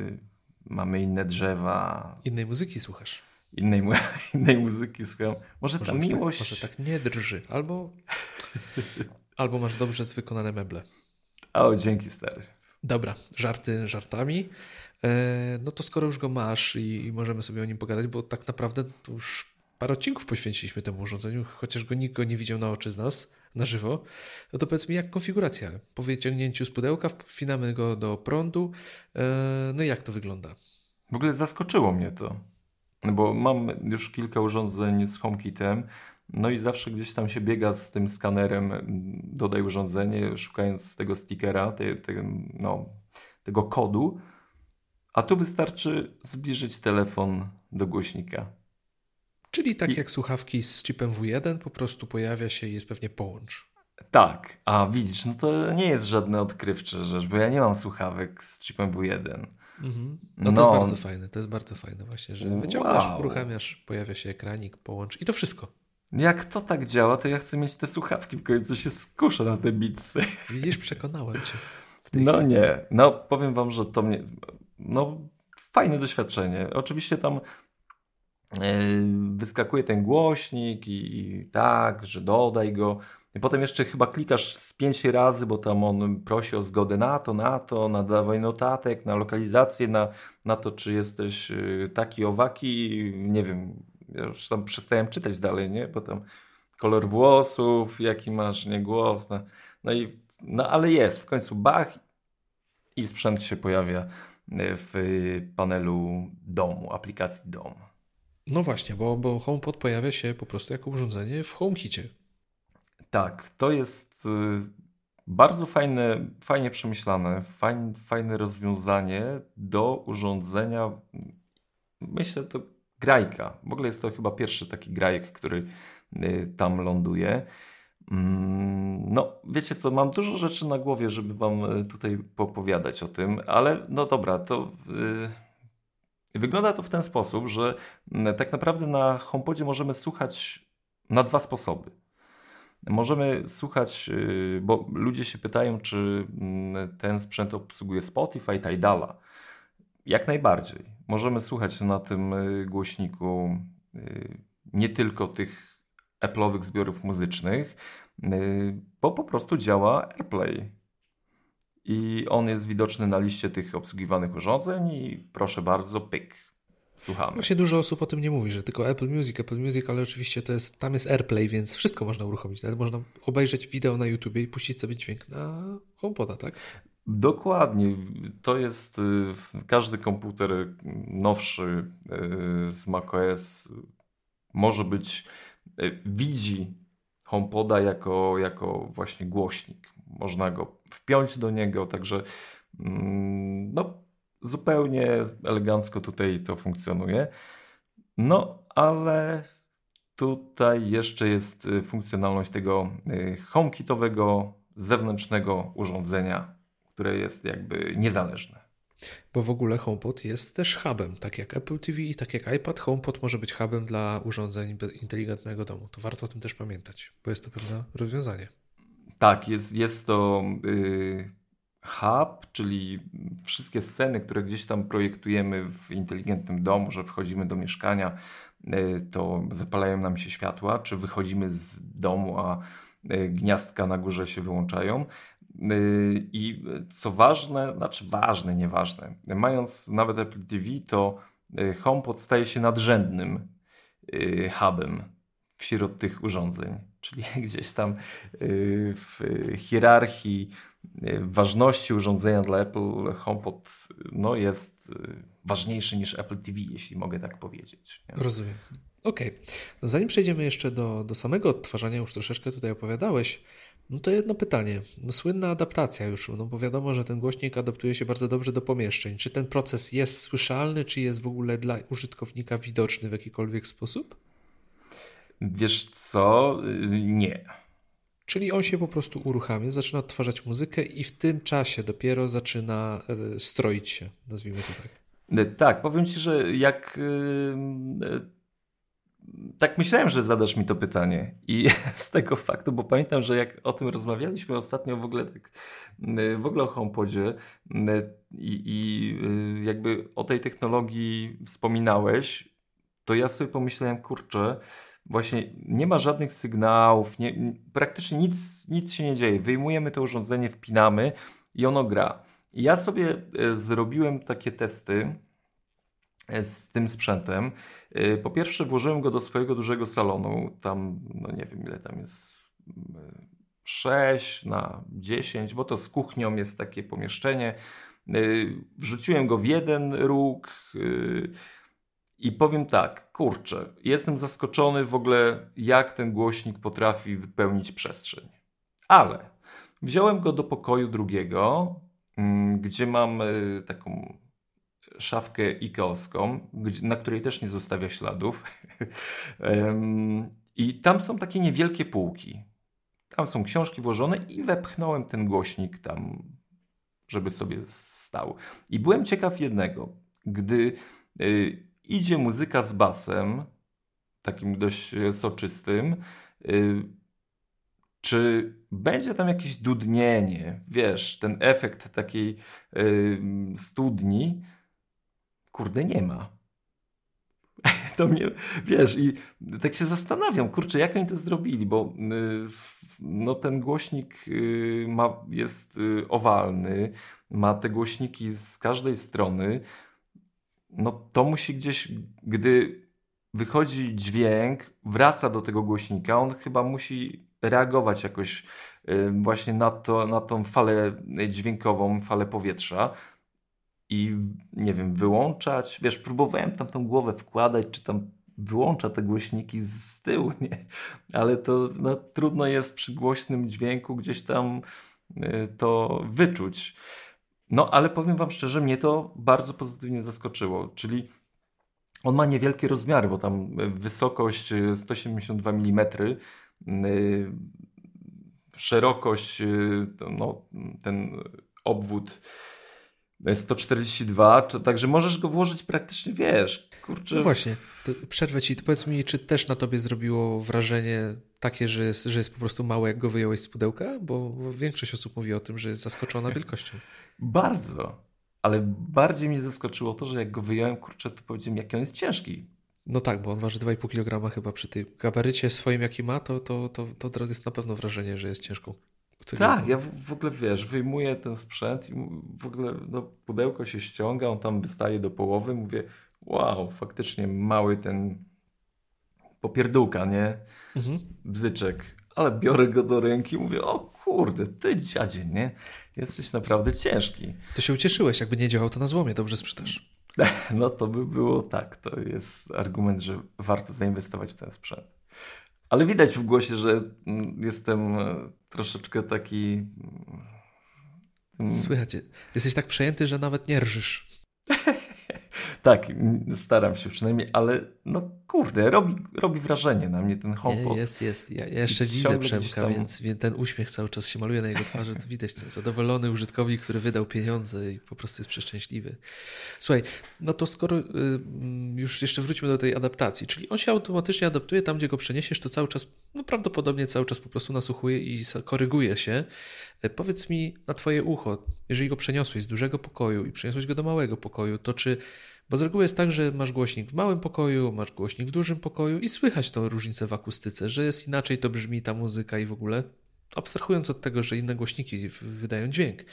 mamy inne drzewa, Innej muzyki słuchasz. innej, mu- innej muzyki słucham. Może ta Może, już miłość. Tak, może tak nie drży. Albo, albo masz dobrze wykonane meble. O, dzięki stary. Dobra, żarty żartami. E, no to skoro już go masz i, i możemy sobie o nim pogadać, bo tak naprawdę to już parę odcinków poświęciliśmy temu urządzeniu, chociaż go nikt go nie widział na oczy z nas, na żywo, no to powiedz mi, jak konfiguracja? Po wyciągnięciu z pudełka wpinamy go do prądu, e, no i jak to wygląda? W ogóle zaskoczyło mnie to, bo mam już kilka urządzeń z HomeKitem, no i zawsze gdzieś tam się biega z tym skanerem, dodaj urządzenie, szukając tego stickera, te, te, no, tego kodu, a tu wystarczy zbliżyć telefon do głośnika. Czyli tak I- jak słuchawki z chipem W1, po prostu pojawia się i jest pewnie połącz. Tak, a widzisz, no to nie jest żadne odkrywcze rzecz, bo ja nie mam słuchawek z chipem W1. Mhm. No to No. jest bardzo fajne, to jest bardzo fajne właśnie, że wyciągasz, Wow. uruchamiasz, pojawia się ekranik, połącz i to wszystko. Jak to tak działa, to ja chcę mieć te słuchawki, w końcu się skuszę na te bitsy. Widzisz, przekonałem cię. No chwili. nie, no powiem wam, że to mnie, no fajne doświadczenie. Oczywiście tam wyskakuje ten głośnik i, i tak, że dodaj go. I potem jeszcze chyba klikasz z pięć razy, bo tam on prosi o zgodę na to, na to, na dawaj notatek, na lokalizację, na, na to, czy jesteś y, taki, owaki, nie wiem, ja już tam przestałem czytać dalej, nie? Bo tam kolor włosów, jaki masz, nie głos, no, no i, no ale jest, w końcu bach i sprzęt się pojawia y, w panelu domu, aplikacji domu. No właśnie, bo, bo HomePod pojawia się po prostu jako urządzenie w HomeKicie. Tak, to jest y, bardzo fajne, fajnie przemyślane, fajne, fajne rozwiązanie do urządzenia. Myślę, to grajka. W ogóle jest to chyba pierwszy taki grajek, który y, tam ląduje. Mm, No, wiecie co, mam dużo rzeczy na głowie, żeby wam y, tutaj popowiadać o tym, ale no dobra, to y, wygląda to w ten sposób, że mm, tak naprawdę na HomePodzie możemy słuchać na dwa sposoby. Możemy słuchać, y, bo ludzie się pytają, czy mm, ten sprzęt obsługuje Spotify, Tidala. Jak najbardziej. Możemy słuchać na tym y, głośniku y, nie tylko tych Apple'owych zbiorów muzycznych, bo po prostu działa AirPlay. I on jest widoczny na liście tych obsługiwanych urządzeń i proszę bardzo, pyk. Słuchamy. Właśnie dużo osób o tym nie mówi, że tylko Apple Music, Apple Music, ale oczywiście to jest, tam jest AirPlay, więc wszystko można uruchomić. Nawet można obejrzeć wideo na YouTubie i puścić sobie dźwięk na HomePoda, tak? Dokładnie. To jest y, każdy komputer nowszy y, z macOS może być, y, widzi HomePoda jako, jako właśnie głośnik. Można go wpiąć do niego, także mm, no, zupełnie elegancko tutaj to funkcjonuje. No, ale tutaj jeszcze jest y, funkcjonalność tego y, HomeKitowego zewnętrznego urządzenia, które jest jakby niezależne. Bo w ogóle HomePod jest też hubem, tak jak Apple TV i tak jak iPad. HomePod może być hubem dla urządzeń inteligentnego domu. To warto o tym też pamiętać, bo jest to pewne rozwiązanie. Tak, jest, jest to y, hub, czyli wszystkie sceny, które gdzieś tam projektujemy w inteligentnym domu, że wchodzimy do mieszkania, y, to zapalają nam się światła, czy wychodzimy z domu, a y, gniazdka na górze się wyłączają. Y, I co ważne, znaczy ważne, nieważne, mając nawet Apple TV, to HomePod staje się nadrzędnym hubem wśród tych urządzeń. Czyli gdzieś tam w hierarchii ważności urządzenia dla Apple HomePod no, jest ważniejszy niż Apple TV, jeśli mogę tak powiedzieć. Nie? Rozumiem. Okej. Okay. No zanim przejdziemy jeszcze do, do samego odtwarzania, już troszeczkę tutaj opowiadałeś, no to jedno pytanie. No, słynna adaptacja już, no bo wiadomo, że ten głośnik adaptuje się bardzo dobrze do pomieszczeń. Czy ten proces jest słyszalny, czy jest w ogóle dla użytkownika widoczny w jakikolwiek sposób? Wiesz co? Nie. Czyli on się po prostu uruchamia, zaczyna odtwarzać muzykę i w tym czasie dopiero zaczyna e, stroić się, nazwijmy to tak. Tak, powiem Ci, że jak tak myślałem, że zadasz mi to pytanie i z tego faktu, bo pamiętam, że jak o tym rozmawialiśmy ostatnio w ogóle tak, y, w ogóle o HomePodzie y, i, i y, jakby o tej technologii wspominałeś, to ja sobie pomyślałem, kurczę, właśnie nie ma żadnych sygnałów, nie, praktycznie nic, nic się nie dzieje. Wyjmujemy to urządzenie, wpinamy i ono gra. I ja sobie zrobiłem takie testy, E, z tym sprzętem. E, po pierwsze, włożyłem go do swojego dużego salonu. Tam, no nie wiem ile tam jest, 6 na 10, bo to z kuchnią jest takie pomieszczenie. E, wrzuciłem go w jeden róg i powiem tak, kurczę, jestem zaskoczony w ogóle, jak ten głośnik potrafi wypełnić przestrzeń. Ale wziąłem go do pokoju drugiego, mm, gdzie mam taką szafkę ikeowską, na której też nie zostawia śladów. I tam są takie niewielkie półki. Tam są książki włożone i wepchnąłem ten głośnik tam, żeby sobie stał. I byłem ciekaw jednego. Gdy y, idzie muzyka z basem, takim dość soczystym, y, czy będzie tam jakieś dudnienie, wiesz, ten efekt takiej y, studni, kurde, nie ma. To mnie, wiesz, i tak się zastanawiam, kurczę, jak oni to zrobili, bo y, no, ten głośnik ma, jest owalny, ma te głośniki z każdej strony. No to musi gdzieś, gdy wychodzi dźwięk, wraca do tego głośnika, on chyba musi reagować jakoś właśnie na, to, na tą falę dźwiękową, falę powietrza i nie wiem, wyłączać. Wiesz, próbowałem tam tą głowę wkładać, czy tam wyłącza te głośniki z tyłu, nie? Ale to no, trudno jest przy głośnym dźwięku gdzieś tam y, to wyczuć. No, ale powiem Wam szczerze, mnie to bardzo pozytywnie zaskoczyło. Czyli on ma niewielkie rozmiary, bo tam wysokość 172 mm, y, szerokość, no, ten obwód 142, także możesz go włożyć praktycznie, wiesz, kurczę. No właśnie, przerwę ci, powiedz mi, czy też na tobie zrobiło wrażenie takie, że jest, że jest po prostu małe, jak go wyjąłeś z pudełka? Bo większość osób mówi o tym, że jest zaskoczona wielkością. Bardzo, ale bardziej mnie zaskoczyło to, że jak go wyjąłem, kurczę, to powiedziałem, jaki on jest ciężki. No tak, bo on waży 2,5 kg chyba przy tej gabarycie swoim, jaki ma, to, to, to, to teraz jest na pewno wrażenie, że jest ciężką tak, ja w, w, ogóle wiesz, wyjmuję ten sprzęt i w ogóle no, pudełko się ściąga, on tam wystaje do połowy, mówię, wow, faktycznie mały ten popierdółka, nie? Mhm. Bzyczek. Ale biorę go do ręki i mówię, o kurde, ty dziadzie, nie? Jesteś naprawdę ciężki. To się ucieszyłeś, jakby nie działał to na złomie, dobrze sprzedaż. No to by było tak, to jest argument, że warto zainwestować w ten sprzęt. Ale widać w głosie, że mm, jestem e, troszeczkę taki. Mm, Słychać, jesteś tak przejęty, że nawet nie rżysz. tak, staram się przynajmniej, ale no kurde, robi, robi wrażenie na mnie ten HomePod. Jest, jest. Ja, ja jeszcze widzę Przemka, tam... więc, więc ten uśmiech cały czas się maluje na jego twarzy. To widać ten zadowolony użytkownik, który wydał pieniądze i po prostu jest przeszczęśliwy. Słuchaj, no to skoro y, mm, już jeszcze wróćmy do tej adaptacji, czyli on się automatycznie adaptuje tam, gdzie go przeniesiesz, to cały czas, no prawdopodobnie cały czas po prostu nasłuchuje i koryguje się. E, powiedz mi na twoje ucho, jeżeli go przeniosłeś z dużego pokoju i przeniosłeś go do małego pokoju, to czy bo z reguły jest tak, że masz głośnik w małym pokoju, masz głośnik w dużym pokoju i słychać tą różnicę w akustyce, że jest inaczej to brzmi ta muzyka i w ogóle. abstrahując od tego, że inne głośniki wydają dźwięk.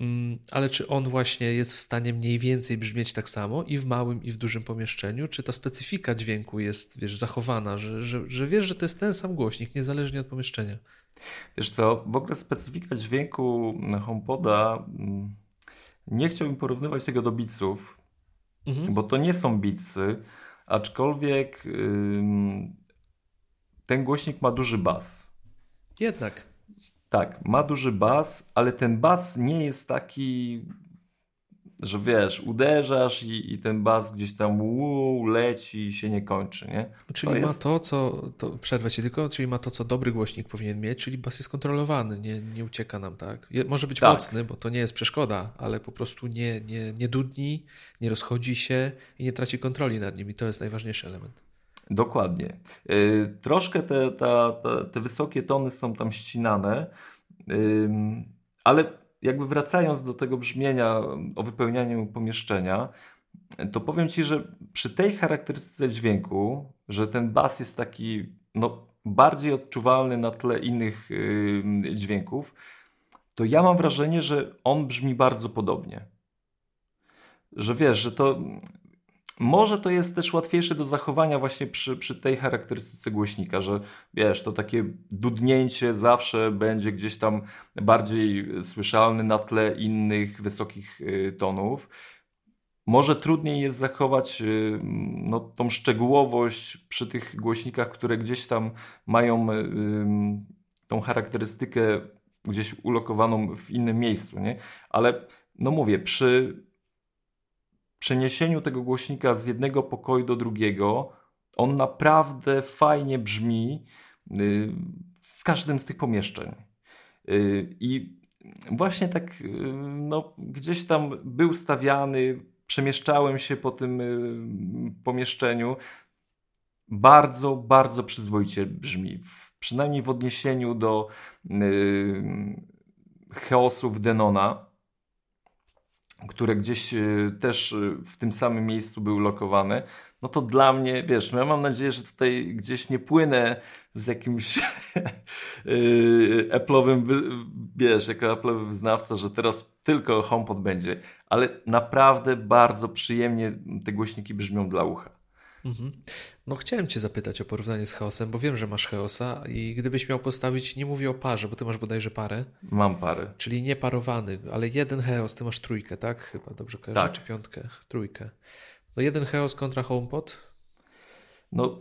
Mm, ale czy on właśnie jest w stanie mniej więcej brzmieć tak samo i w małym, i w dużym pomieszczeniu? Czy ta specyfika dźwięku jest, wiesz, zachowana, że, że, że wiesz, że to jest ten sam głośnik, niezależnie od pomieszczenia? Wiesz co, w ogóle specyfika dźwięku HomePoda, mm, nie chciałbym porównywać tego do bitsów, mhm. bo to nie są bitsy, aczkolwiek ten głośnik ma duży bas. Jednak. Tak, ma duży bas, ale ten bas nie jest taki, że wiesz, uderzasz i, i ten bas gdzieś tam uu, leci i się nie kończy, nie? Czyli to ma jest... to, co, to, przerwę ci tylko, czyli ma to, co dobry głośnik powinien mieć, czyli bas jest kontrolowany, nie, nie ucieka nam, tak? Je, może być tak. mocny, bo to nie jest przeszkoda, ale po prostu nie, nie, nie dudni, nie rozchodzi się i nie traci kontroli nad nim i to jest najważniejszy element. Dokładnie. Y, troszkę te, te, te wysokie tony są tam ścinane, ale jakby wracając do tego brzmienia o wypełnianiu pomieszczenia, to powiem Ci, że przy tej charakterystyce dźwięku, że ten bas jest taki no, bardziej odczuwalny na tle innych dźwięków, to ja mam wrażenie, że on brzmi bardzo podobnie. Że wiesz, że to może to jest też łatwiejsze do zachowania właśnie przy, przy tej charakterystyce głośnika, że wiesz, to takie dudnięcie zawsze będzie gdzieś tam bardziej słyszalne na tle innych wysokich y, tonów. Może trudniej jest zachować y, no, tą szczegółowość przy tych głośnikach, które gdzieś tam mają y, tą charakterystykę gdzieś ulokowaną w innym miejscu, nie? Ale no mówię, przy przeniesieniu tego głośnika z jednego pokoju do drugiego, on naprawdę fajnie brzmi y, w każdym z tych pomieszczeń. Y, I właśnie tak y, no, gdzieś tam był stawiany, przemieszczałem się po tym pomieszczeniu. Bardzo, bardzo przyzwoicie brzmi. przynajmniej w odniesieniu do chaosów Denona które gdzieś y, też y, w tym samym miejscu były lokowane, no to dla mnie, wiesz, no ja mam nadzieję, że tutaj gdzieś nie płynę z jakimś y, Apple'owym, wiesz, jako Apple'owy wyznawca, że teraz tylko HomePod będzie, ale naprawdę bardzo przyjemnie te głośniki brzmią dla ucha. Mhm. No chciałem Cię zapytać o porównanie z chaosem, bo wiem, że masz chaosa i gdybyś miał postawić, nie mówię o parze, bo Ty masz bodajże parę. Mam parę. Czyli nie parowany, ale jeden chaos, Ty masz trójkę, tak? Chyba dobrze kojarzę, tak. czy piątkę? Trójkę. No jeden chaos kontra HomePod? No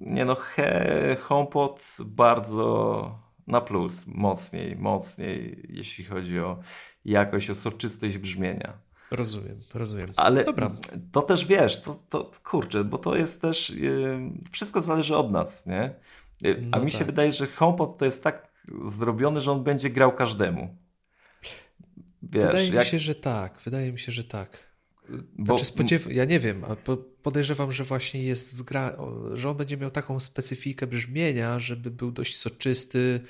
nie no, he, HomePod bardzo na plus, mocniej, mocniej, jeśli chodzi o jakość, o soczystość brzmienia. Rozumiem, rozumiem. Ale Dobra. to też wiesz, to, to kurczę, bo to jest też, yy, wszystko zależy od nas, nie? Yy, a no mi tak. się wydaje, że HomePod to jest tak zrobiony, że on będzie grał każdemu. Wiesz, wydaje jak... mi się, że tak, wydaje mi się, że tak. Bo... Znaczy spodziew... Ja nie wiem, podejrzewam, że właśnie jest zgra... że on będzie miał taką specyfikę brzmienia, żeby był dość soczysty,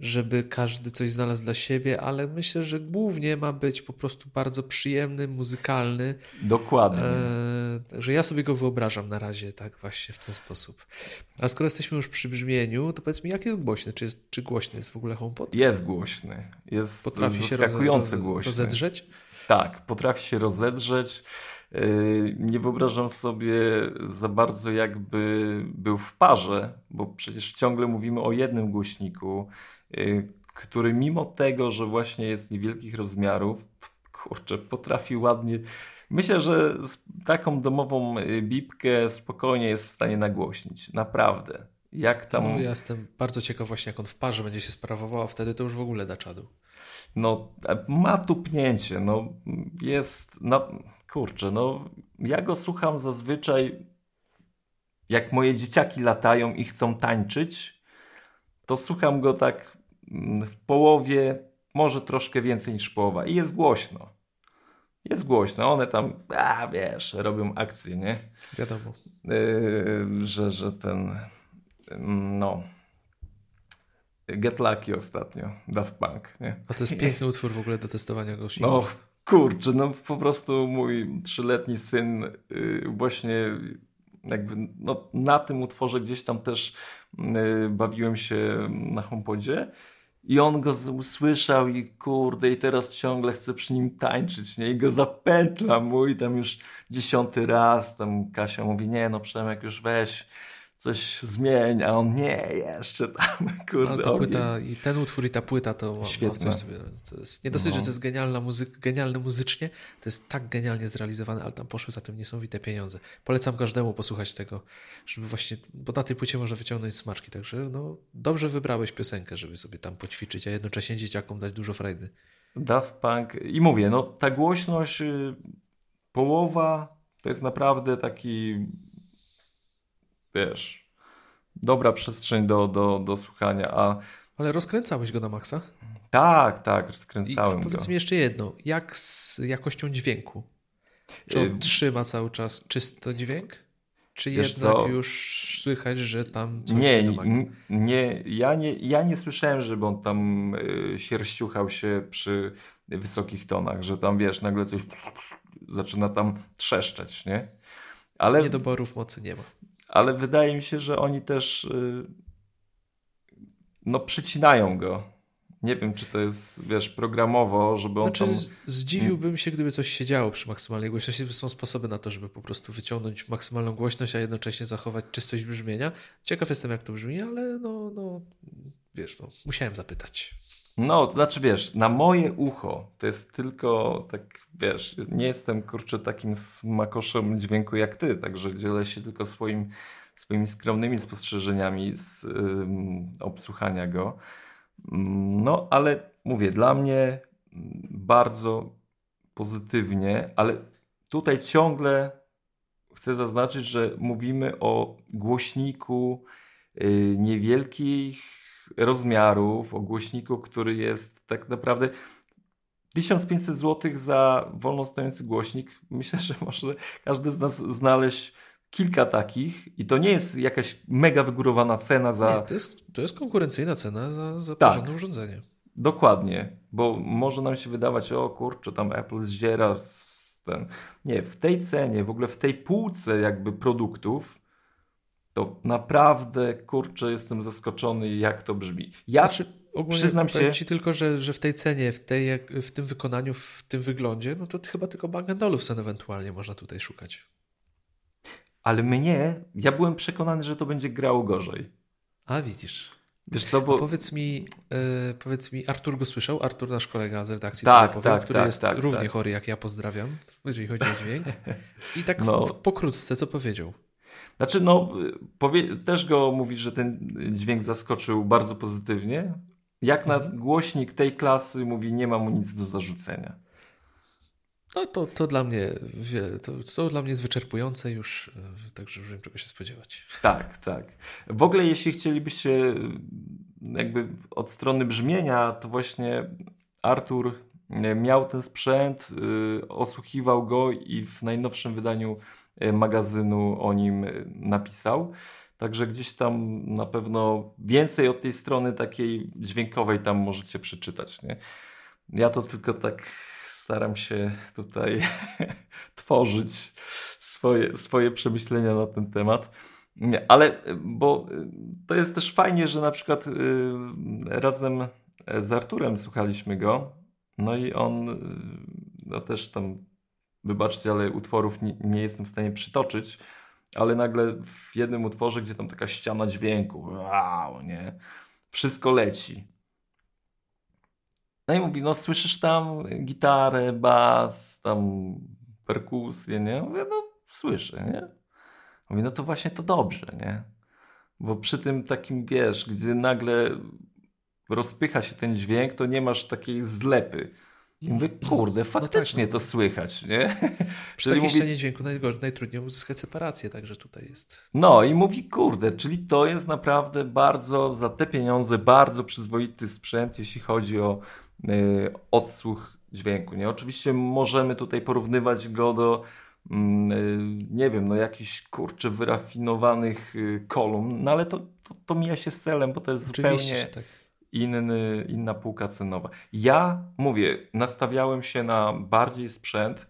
żeby każdy coś znalazł dla siebie, ale myślę, że głównie ma być po prostu bardzo przyjemny, muzykalny. Dokładnie. E, także ja sobie go wyobrażam na razie tak właśnie w ten sposób. A skoro jesteśmy już przy brzmieniu, to powiedz mi, jak jest głośny? Czy, jest, czy głośny jest w ogóle HomePod? Jest głośny. Jest potrafi się roz, głośny. rozedrzeć? Tak, potrafi się rozedrzeć. E, nie wyobrażam sobie za bardzo, jakby był w parze, bo przecież ciągle mówimy o jednym głośniku. Y, który mimo tego, że właśnie jest niewielkich rozmiarów, kurczę, potrafi ładnie. Myślę, że taką domową y, bibkę spokojnie jest w stanie nagłośnić. Naprawdę. Jak tam... No ja jestem bardzo ciekaw właśnie, jak on w parze będzie się sprawował, a wtedy to już w ogóle da czadu. No, e, ma tupnięcie, no jest, no, kurczę, no ja go słucham zazwyczaj jak moje dzieciaki latają i chcą tańczyć, to słucham go tak w połowie, może troszkę więcej niż połowa i jest głośno. Jest głośno, one tam, a wiesz, robią akcje, nie? Wiadomo. Yy, że, że ten, no, Get Lucky ostatnio, Daft Punk, nie? A to jest piękny utwór w ogóle do testowania głośników. No, kurczę, no po prostu mój trzyletni syn yy, właśnie jakby no, na tym utworze gdzieś tam też yy, bawiłem się na HomePodzie I on go usłyszał i kurde, i teraz ciągle chce przy nim tańczyć, nie? I go zapętla mój tam już dziesiąty raz. Tam Kasia mówi, nie no Przemek, już weź coś zmień, a on nie, jeszcze tam, kurde. Ale ta płyta, i ten utwór i ta płyta to Świetne. Sobie, to jest, nie dosyć, no. że to jest genialna muzyka, genialne muzycznie, to jest tak genialnie zrealizowane, ale tam poszły za tym niesamowite pieniądze. Polecam każdemu posłuchać tego, żeby właśnie, bo na tej płycie można wyciągnąć smaczki, także no, dobrze wybrałeś piosenkę, żeby sobie tam poćwiczyć, a jednocześnie dzieciakom dać dużo frajdy. Daft Punk i mówię, no ta głośność, y, połowa to jest naprawdę taki wiesz, dobra przestrzeń do, do, do słuchania. A... Ale rozkręcałeś go na maksa? Tak, tak, rozkręcałem I, powiedz go. mi jeszcze jedno, jak z jakością dźwięku? Czy on y trzyma cały czas czysty dźwięk? Czy Wiesz jednak co? już słychać, że tam coś nie, nie, nie, ja nie, ja nie słyszałem, żeby on tam y, sierściuchał się przy wysokich tonach, że tam wiesz, nagle coś zaczyna tam trzeszczeć, nie? Ale niedoborów mocy nie ma ale wydaje mi się, że oni też y, no przycinają go. Nie wiem, czy to jest, wiesz, programowo, żeby on znaczy, tam... Zdziwiłbym się, gdyby coś się działo przy maksymalnej głośności. Są sposoby na to, żeby po prostu wyciągnąć maksymalną głośność, a jednocześnie zachować czystość brzmienia. Ciekaw jestem, jak to brzmi, ale no, no wiesz, no, musiałem zapytać. No, to znaczy wiesz, na moje ucho to jest tylko tak, wiesz, nie jestem kurczę takim smakoszem dźwięku jak ty, także dzielę się tylko swoim, swoimi skromnymi spostrzeżeniami z ym, obsłuchania go. No, ale mówię, dla mnie bardzo pozytywnie, ale tutaj ciągle chcę zaznaczyć, że mówimy o głośniku yy, niewielkich rozmiarów, o głośniku, który jest tak naprawdę 1500 zł za wolno stojący głośnik. Myślę, że może każdy z nas znaleźć kilka takich i to nie jest jakaś mega wygórowana cena za... Nie, to, jest, to jest konkurencyjna cena za, za tak, porządne urządzenie. Dokładnie, bo może nam się wydawać, o kurczę, tam Apple zdziera ten... Nie, w tej cenie, w ogóle w tej półce jakby produktów to naprawdę, kurczę, jestem zaskoczony, jak to brzmi. Ja znaczy, przyznam się... ci tylko, że, że w tej cenie, w, tej, w tym wykonaniu, w tym wyglądzie, no to chyba tylko Bang Olufsen ewentualnie można tutaj szukać. Ale mnie, ja byłem przekonany, że to będzie grało gorzej. A widzisz. Wiesz co, bo... powiedz, mi, yy, powiedz mi, Artur go słyszał? Artur, nasz kolega z redakcji, tak, tak, który tak, jest tak, równie tak. chory jak ja, pozdrawiam, jeżeli chodzi o dźwięk. I tak no. pokrótce, co powiedział? Znaczy, no, powie, też go mówi, że ten dźwięk zaskoczył bardzo pozytywnie. Jak na mhm. głośnik tej klasy mówi, nie ma mu nic do zarzucenia. No to, to dla mnie to, to dla mnie jest wyczerpujące już, e, także już wiem czego się spodziewać. Tak, tak. W ogóle jeśli chcielibyście jakby od strony brzmienia, to właśnie Artur e, miał ten sprzęt, osłuchiwał go i w najnowszym wydaniu E, magazynu o nim e, napisał. Także gdzieś tam na pewno więcej od tej strony takiej dźwiękowej tam możecie przeczytać. Nie? Ja to tylko tak staram się tutaj tworzyć swoje, swoje przemyślenia na ten temat. Nie, ale bo to jest też fajnie, że na przykład razem z Arturem słuchaliśmy go, no i on no też tam wybaczcie, ale utworów nie, nie, jestem w stanie przytoczyć, ale nagle w jednym utworze, gdzie tam taka ściana dźwięku, wow, nie, wszystko leci. No i mówi, no słyszysz tam gitarę, bas, tam perkusję, nie? Mówię, no słyszę, nie? Mówi, no to właśnie to dobrze, nie? Bo przy tym takim, wiesz, gdzie nagle rozpycha się ten dźwięk, to nie masz takiej zlepy i mówię, kurde, faktycznie no tak, no. to słychać, nie? Przy takiej mówi... ścianie dźwięku najgorzej, najtrudniej uzyskać separację, także tutaj jest. No i mówi, kurde, czyli to jest naprawdę bardzo, za te pieniądze, bardzo przyzwoity sprzęt, jeśli chodzi o y, odsłuch dźwięku, nie? Oczywiście możemy tutaj porównywać go do y, nie wiem, no jakichś kurczę wyrafinowanych y, kolumn, no ale to, to, to mija się z celem, bo to jest Oczywiście, zupełnie... Tak inny, inna półka cenowa. Ja mówię, nastawiałem się na bardziej sprzęt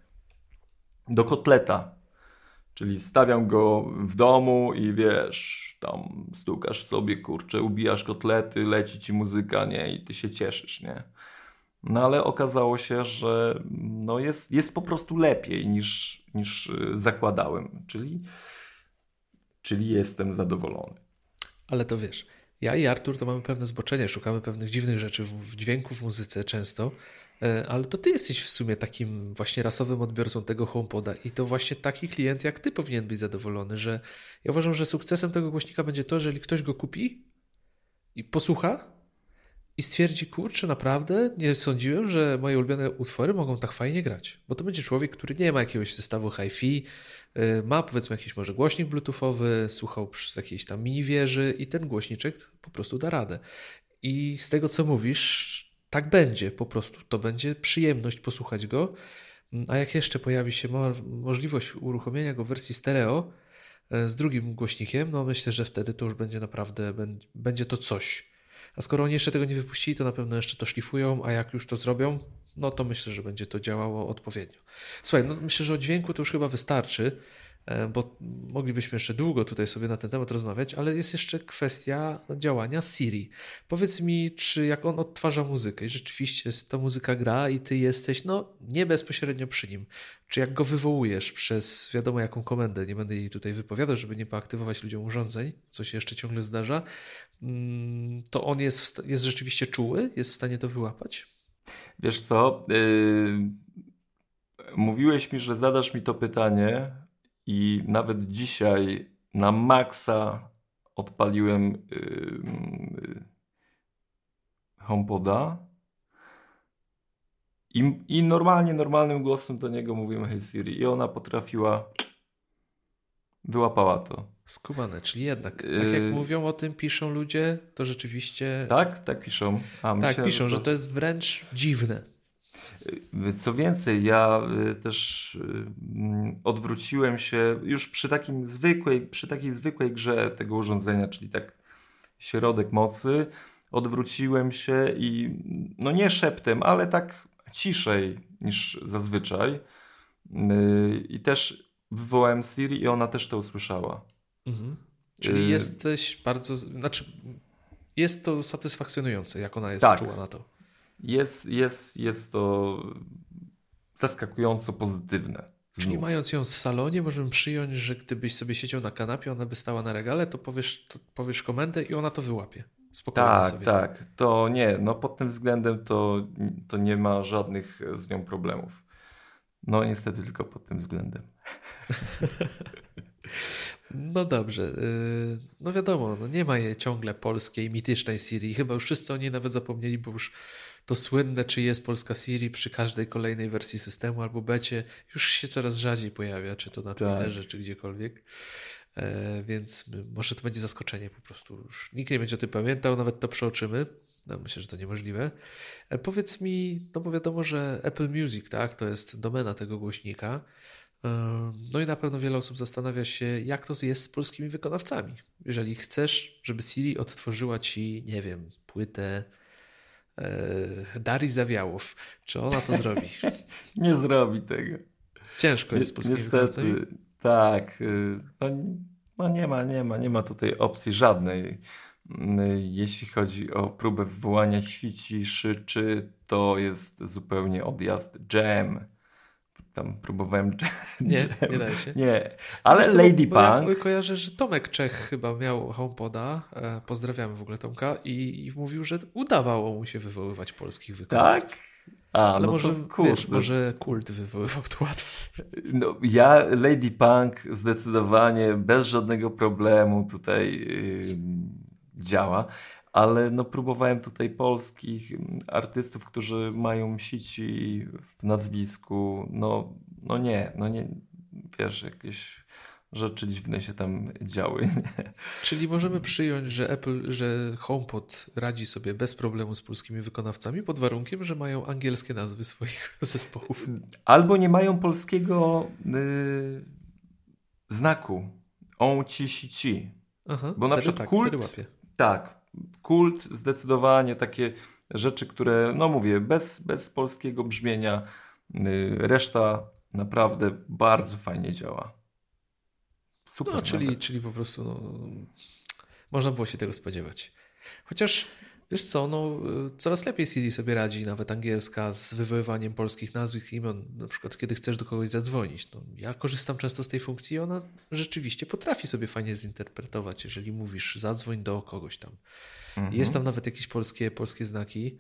do kotleta. Czyli stawiam go w domu i wiesz, tam stukasz sobie, kurczę, ubijasz kotlety, leci ci muzyka, nie? I ty się cieszysz, nie? No ale okazało się, że no jest, jest po prostu lepiej niż, niż y, zakładałem, czyli, czyli jestem zadowolony. Ale to wiesz, ja i Artur to mamy pewne zboczenie, szukamy pewnych dziwnych rzeczy w, dźwięku, w muzyce często, e, ale to ty jesteś w sumie takim właśnie rasowym odbiorcą tego HomePoda i to właśnie taki klient jak ty powinien być zadowolony, że ja uważam, że sukcesem tego głośnika będzie to, jeżeli ktoś go kupi i posłucha i stwierdzi, kurczę, naprawdę nie sądziłem, że moje ulubione utwory mogą tak fajnie grać. Bo to będzie człowiek, który nie ma jakiegoś zestawu hi-fi, ma powiedzmy jakiś może głośnik bluetoothowy, słuchał przez jakiejś tam mini wieży i ten głośniczek po prostu da radę. I z tego, co mówisz, tak będzie po prostu. To będzie przyjemność posłuchać go. A jak jeszcze pojawi się możliwość uruchomienia go w wersji stereo y, z drugim głośnikiem, no myślę, że wtedy to już będzie naprawdę, będzie to coś. A skoro oni jeszcze tego nie wypuścili, to na pewno jeszcze to szlifują, a jak już to zrobią, no to myślę, że będzie to działało odpowiednio. Słuchaj, no myślę, że o dźwięku to już chyba wystarczy. E, bo moglibyśmy jeszcze długo tutaj sobie na ten temat rozmawiać, ale jest jeszcze kwestia działania Siri. Powiedz mi, czy jak on odtwarza muzykę i rzeczywiście ta muzyka gra i ty jesteś, no nie bezpośrednio przy nim, czy jak go wywołujesz przez wiadomo jaką komendę, nie będę jej tutaj wypowiadał, żeby nie poaktywować ludziom urządzeń, co się jeszcze ciągle zdarza, mm, to on jest, jest rzeczywiście czuły, jest w stanie to wyłapać? Wiesz co, yy... Mówiłeś mi, że zadasz mi to pytanie, i nawet dzisiaj na maksa odpaliłem yy, HomePoda i, i normalnie, normalnym głosem do niego mówiłem Hey Siri. I ona potrafiła, wyłapała to. Skumane, czyli jednak, tak jak yy... mówią o tym, piszą ludzie, to rzeczywiście... Tak? Tak piszą. A, tak, piszą, że to... że to jest wręcz dziwne. Co więcej, ja y, też odwróciłem się już przy, takim zwykłej, przy takiej zwykłej grze tego urządzenia, czyli tak środek mocy, odwróciłem się i no nie szeptem, ale tak ciszej niż zazwyczaj. I też wywołałem Siri i ona też to usłyszała. Mhm. Czyli y jesteś bardzo, znaczy jest to satysfakcjonujące, jak ona jest tak. czuła na to jest, jest, jest to zaskakująco pozytywne. Znów. Czyli mając ją w salonie, możemy przyjąć, że gdybyś sobie siedział na kanapie, ona by stała na regale, to powiesz, to powiesz komendę i ona to wyłapie. Spokojnie tak, sobie. tak. To nie, no pod tym względem to, to nie ma żadnych z nią problemów. No niestety tylko pod tym względem. No dobrze. Y, no wiadomo, no nie ma jej ciągle polskiej, mitycznej Siri. Chyba już wszyscy o niej nawet zapomnieli, bo już to słynne, czy jest polska Siri przy każdej kolejnej wersji systemu albo becie, już się coraz rzadziej pojawia, czy to na tak. Twitterze, tak. czy gdziekolwiek. E, więc może to będzie zaskoczenie po prostu. Już nikt nie będzie o tym pamiętał, nawet to przeoczymy. No, myślę, że to niemożliwe. E, powiedz mi, no bo wiadomo, że Apple Music, tak, to jest domena tego głośnika. No i na pewno wiele osób zastanawia się, jak to jest z polskimi wykonawcami. Jeżeli chcesz, żeby Siri odtworzyła ci, nie wiem, płytę E, Dari Zawiałów. Czy ona to zrobi? nie zrobi tego. Ciężko jest z polskimi Niestety, tak. Y, no, no, nie ma, nie ma, nie ma tutaj opcji żadnej. Y, jeśli chodzi o próbę wywołania ciszy, czy to jest zupełnie odjazd jam tam próbowałem. Nie, nie daje się. Nie, ale Lady bo, Punk. Ja kojarzę, że Tomek Czech chyba miał HomePoda. E, pozdrawiamy w ogóle Tomka. I, I, mówił, że udawało mu się wywoływać polskich wykonawców. Tak? A, ale no może, to, wiesz, może kult wywoływał to łatwo. No, ja Lady Punk zdecydowanie bez żadnego problemu tutaj yy, działa ale no próbowałem tutaj polskich artystów, którzy mają sieci w nazwisku, no, no nie, no nie, wiesz, jakieś rzeczy dziwne się tam działy. Nie? Czyli możemy przyjąć, że Apple, że HomePod radzi sobie bez problemu z polskimi wykonawcami pod warunkiem, że mają angielskie nazwy swoich zespołów. Albo nie mają polskiego y, znaku. On ci, si, ci. Aha, Bo na przykład tak, kult, tak, kult, zdecydowanie takie rzeczy, które, no mówię, bez, bez polskiego brzmienia, y, reszta naprawdę bardzo fajnie działa. super. No, czyli, czyli po prostu no, można było się tego spodziewać. Chociaż Wiesz co, no, coraz lepiej CD sobie radzi, nawet angielska, z wywoływaniem polskich nazwisk imion, na przykład kiedy chcesz do kogoś zadzwonić. No, ja korzystam często z tej funkcji i ona rzeczywiście potrafi sobie fajnie zinterpretować, jeżeli mówisz zadzwoń do kogoś tam. Mhm. Jest tam nawet jakieś polskie, polskie znaki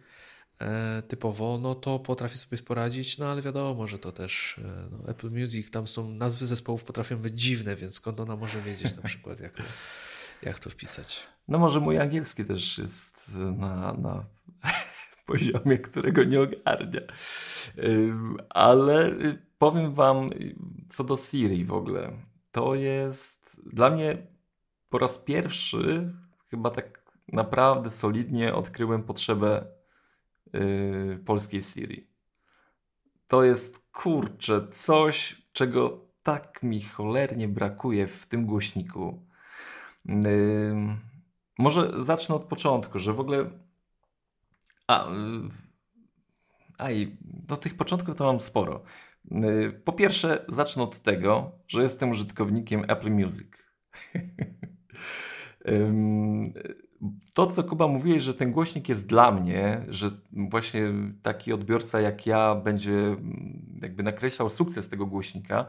e, typowo, no to potrafi sobie poradzić, no ale wiadomo, że to też e, no, Apple Music, tam są nazwy zespołów potrafią być dziwne, więc skąd ona może wiedzieć na przykład jak to jak to wpisać? No może mój angielski też jest na, na poziomie, którego nie ogarnia. Ale powiem wam co do Siri w ogóle. To jest dla mnie po raz pierwszy chyba tak naprawdę solidnie odkryłem potrzebę yy, polskiej Siri. To jest kurczę coś, czego tak mi cholernie brakuje w tym głośniku. Może zacznę od początku, że w ogóle. A, a i do tych początków to mam sporo. Po pierwsze, zacznę od tego, że jestem użytkownikiem Apple Music. To, co Kuba mówiłeś, że ten głośnik jest dla mnie, że właśnie taki odbiorca jak ja będzie jakby nakreślał sukces tego głośnika,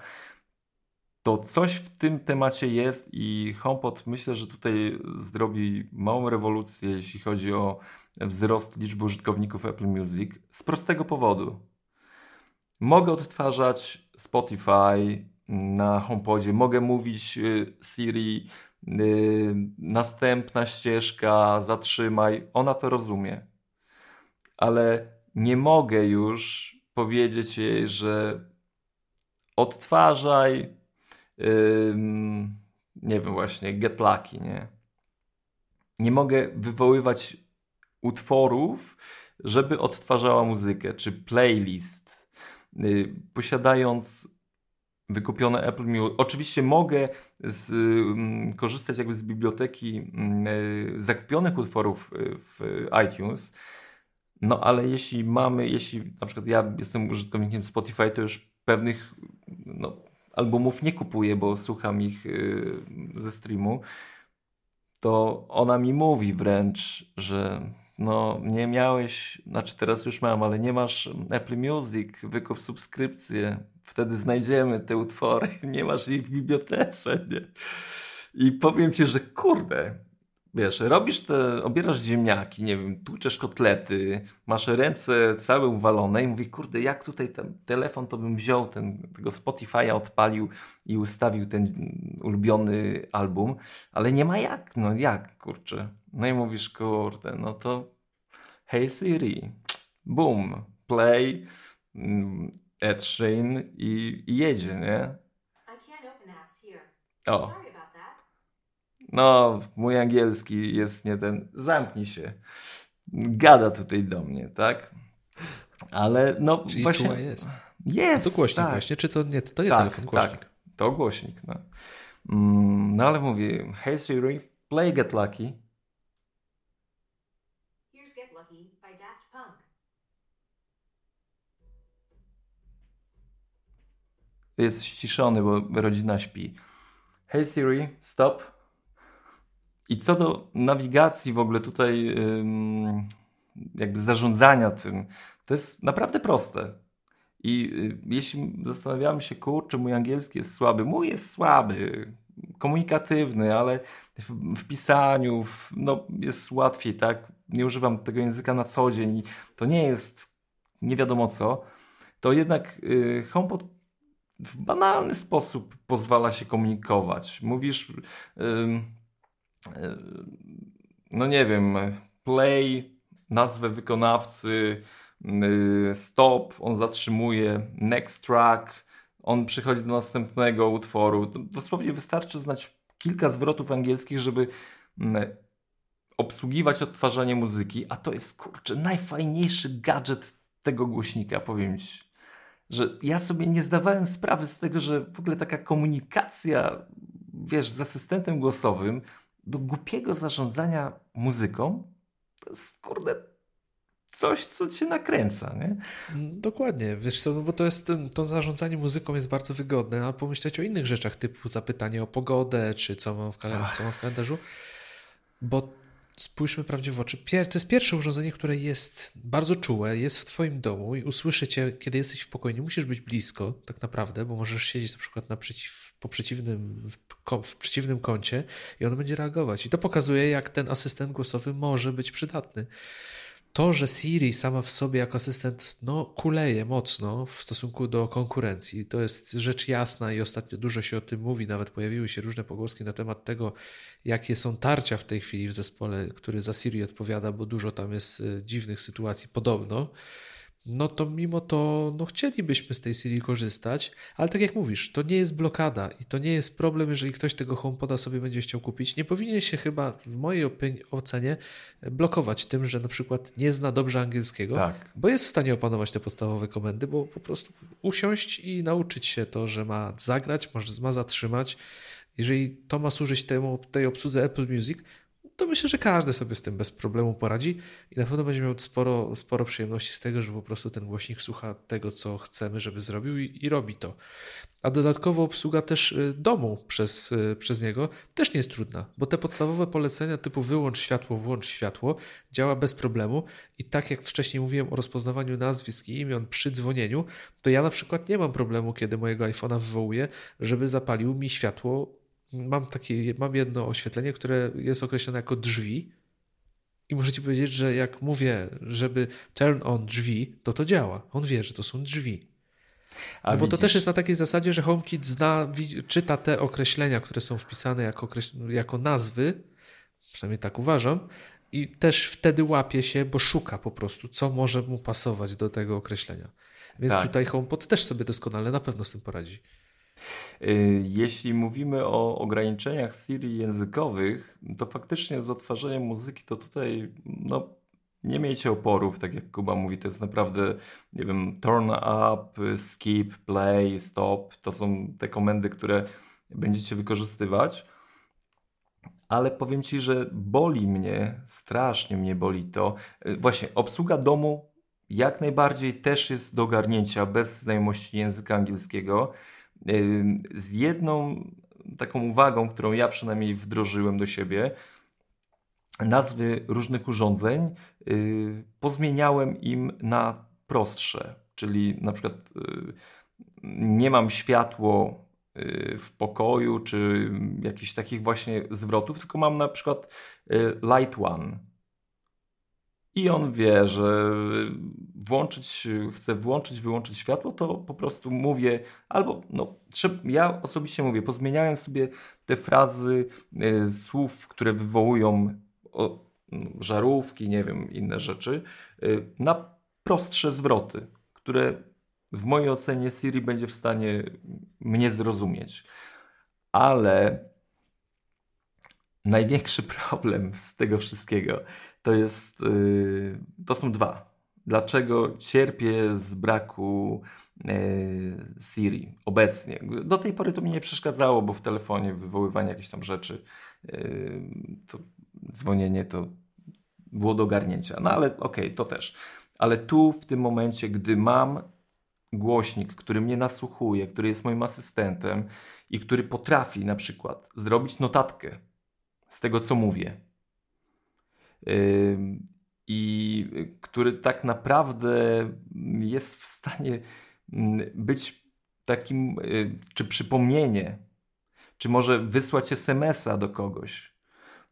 to coś w tym temacie jest i HomePod myślę, że tutaj zrobi małą rewolucję, jeśli chodzi o wzrost liczby użytkowników Apple Music z prostego powodu. Mogę odtwarzać Spotify na HomePodzie, mogę mówić y, Siri, yy, następna ścieżka, zatrzymaj, ona to rozumie. Ale nie mogę już powiedzieć jej, że odtwarzaj, nie wiem właśnie, Get Lucky, nie? Nie mogę wywoływać utworów, żeby odtwarzała muzykę, czy playlist. Y, posiadając wykupione Apple Music. Oczywiście mogę z, korzystać jakby z biblioteki um, zakupionych utworów y, w iTunes, no ale jeśli mamy, jeśli na przykład ja jestem użytkownikiem Spotify, to już pewnych no, albumów nie kupuję, bo słucham ich y, ze streamu, to ona mi mówi wręcz, że no nie miałeś, znaczy teraz już mam, ale nie masz Apple Music, wykup subskrypcję, wtedy znajdziemy te utwory, nie masz ich w bibliotece, nie? I powiem ci, że kurde, wiesz, robisz te, obierasz ziemniaki, nie wiem, tłuczesz kotlety, masz ręce całe uwalone i mówisz, kurde, jak tutaj ten telefon to bym wziął, ten, tego Spotify'a odpalił i ustawił ten ulubiony album, ale nie ma jak, no jak, kurczę. No i mówisz, kurde, no to hey Siri, boom, play, mm, Ed Sheeran i, i jedzie, nie? O. No, mój angielski jest nie ten. Zamknij się. Gada tutaj do mnie, tak? Ale no Czyli właśnie. jest. Jest. A to głośnik tak. właśnie, czy to nie, to nie tak, telefon, głośnik? Tak, to głośnik, no. Mm, no ale mówi, hey Siri, play Get Lucky. Here's Get Lucky by Daft Punk. Jest ściszony, bo rodzina śpi. Hey Siri, stop. I co do nawigacji w ogóle tutaj, jakby zarządzania tym, to jest naprawdę proste. I y, jeśli zastanawiamy się, kurczę, mój angielski jest słaby, mój jest słaby, komunikatywny, ale w, pisaniu w, no, jest łatwiej, tak? Nie używam tego języka na co dzień i to nie jest nie wiadomo co, to jednak y, HomePod w banalny sposób pozwala się komunikować. Mówisz, no nie wiem, play, nazwę wykonawcy, y, stop, on zatrzymuje, next track, on przechodzi do następnego utworu. Dosłownie wystarczy znać kilka zwrotów angielskich, żeby obsługiwać odtwarzanie muzyki, a to jest kurczę najfajniejszy gadżet tego głośnika, powiem Ci. Że ja sobie nie zdawałem sprawy z tego, że w ogóle taka komunikacja, wiesz, z asystentem głosowym do głupiego zarządzania muzyką to jest, kurde, coś, co cię nakręca, nie? Mm, dokładnie, wiesz co, no bo to jest, to zarządzanie muzyką jest bardzo wygodne, albo pomyśleć o innych rzeczach, typu zapytanie o pogodę, czy co mam w, kalendarzu, co mam w kalendarzu, bo spójrzmy prawdzie w oczy. to jest pierwsze urządzenie, które jest bardzo czułe, jest w Twoim domu i usłyszy Cię, kiedy jesteś w pokoju. Nie musisz być blisko, tak naprawdę, bo możesz siedzieć na przykład naprzeciw, po przeciwnym, w, w przeciwnym kącie i on będzie reagować. I to pokazuje, jak ten asystent głosowy może być przydatny to, że Siri sama w sobie jako asystent no, kuleje mocno w stosunku do konkurencji, to jest rzecz jasna i ostatnio dużo się o tym mówi, nawet pojawiły się różne pogłoski na temat tego, jakie są tarcia w tej chwili w zespole, który za Siri odpowiada, bo dużo tam jest y, dziwnych sytuacji podobno no to mimo to no chcielibyśmy z tej Siri korzystać, ale tak jak mówisz, to nie jest blokada i to nie jest problem, jeżeli ktoś tego HomePoda sobie będzie chciał kupić. Nie powinien się chyba w mojej ocenie blokować tym, że na przykład nie zna dobrze angielskiego, tak. bo jest w stanie opanować te podstawowe komendy, bo po prostu usiąść i nauczyć się to, że ma zagrać, może ma zatrzymać. Jeżeli to ma służyć temu, tej obsłudze Apple Music, to myślę, że każdy sobie z tym bez problemu poradzi i na pewno będzie miał sporo, sporo przyjemności z tego, że po prostu ten głośnik słucha tego, co chcemy, żeby zrobił i, i robi to. A dodatkowo obsługa też y, domu przez, y, przez niego też nie jest trudna, bo te podstawowe polecenia typu wyłącz światło, włącz światło działa bez problemu i tak jak wcześniej mówiłem o rozpoznawaniu nazwisk i imion przy dzwonieniu, to ja na przykład nie mam problemu, kiedy mojego iPhone'a wywołuję, żeby zapalił mi światło mam takie, mam jedno oświetlenie, które jest określone jako drzwi i muszę ci powiedzieć, że jak mówię, żeby turn on drzwi, to to działa. On wie, że to są drzwi. No bo to też jest na takiej zasadzie, że HomeKit zna, czyta te określenia, które są wpisane jako, jako nazwy, przynajmniej tak uważam, i też wtedy łapie się, bo szuka po prostu, co może mu pasować do tego określenia. Więc tak. tutaj HomePod też sobie doskonale na pewno z tym poradzi. Y, jeśli mówimy o ograniczeniach Siri językowych, to faktycznie z odtwarzeniem muzyki to tutaj no, nie miejcie oporów, tak jak Kuba mówi, to jest naprawdę, nie wiem, turn up, skip, play, stop, to są te komendy, które będziecie wykorzystywać. Ale powiem Ci, że boli mnie, strasznie mnie boli to. Y, właśnie, obsługa domu jak najbardziej też jest do ogarnięcia bez znajomości języka angielskiego z jedną taką uwagą, którą ja przynajmniej wdrożyłem do siebie, nazwy różnych urządzeń y, pozmieniałem im na prostsze, czyli na przykład y, nie mam światło y, w pokoju, czy jakichś takich właśnie zwrotów, tylko mam na przykład light one. I on wie, że włączyć, chce włączyć, wyłączyć światło, to po prostu mówię, albo no, ja osobiście mówię, pozmieniałem sobie te frazy y, słów, które wywołują o, żarówki, nie wiem, inne rzeczy, y, na prostsze zwroty, które w mojej ocenie Siri będzie w stanie mnie zrozumieć. Ale największy problem z tego wszystkiego to jest, yy, to są dwa. Dlaczego cierpię z braku yy, Siri obecnie? Do tej pory to mi nie przeszkadzało, bo w telefonie wywoływanie jakichś tam rzeczy, yy, to dzwonienie to było do ogarnięcia. No ale okej, okay, to też. Ale tu w tym momencie, gdy mam głośnik, który mnie nasłuchuje, który jest moim asystentem i który potrafi na przykład zrobić notatkę z tego, co mówię, i który tak naprawdę jest w stanie mm, być takim, y, czy przypomnienie, czy może wysłać SMS-a do kogoś,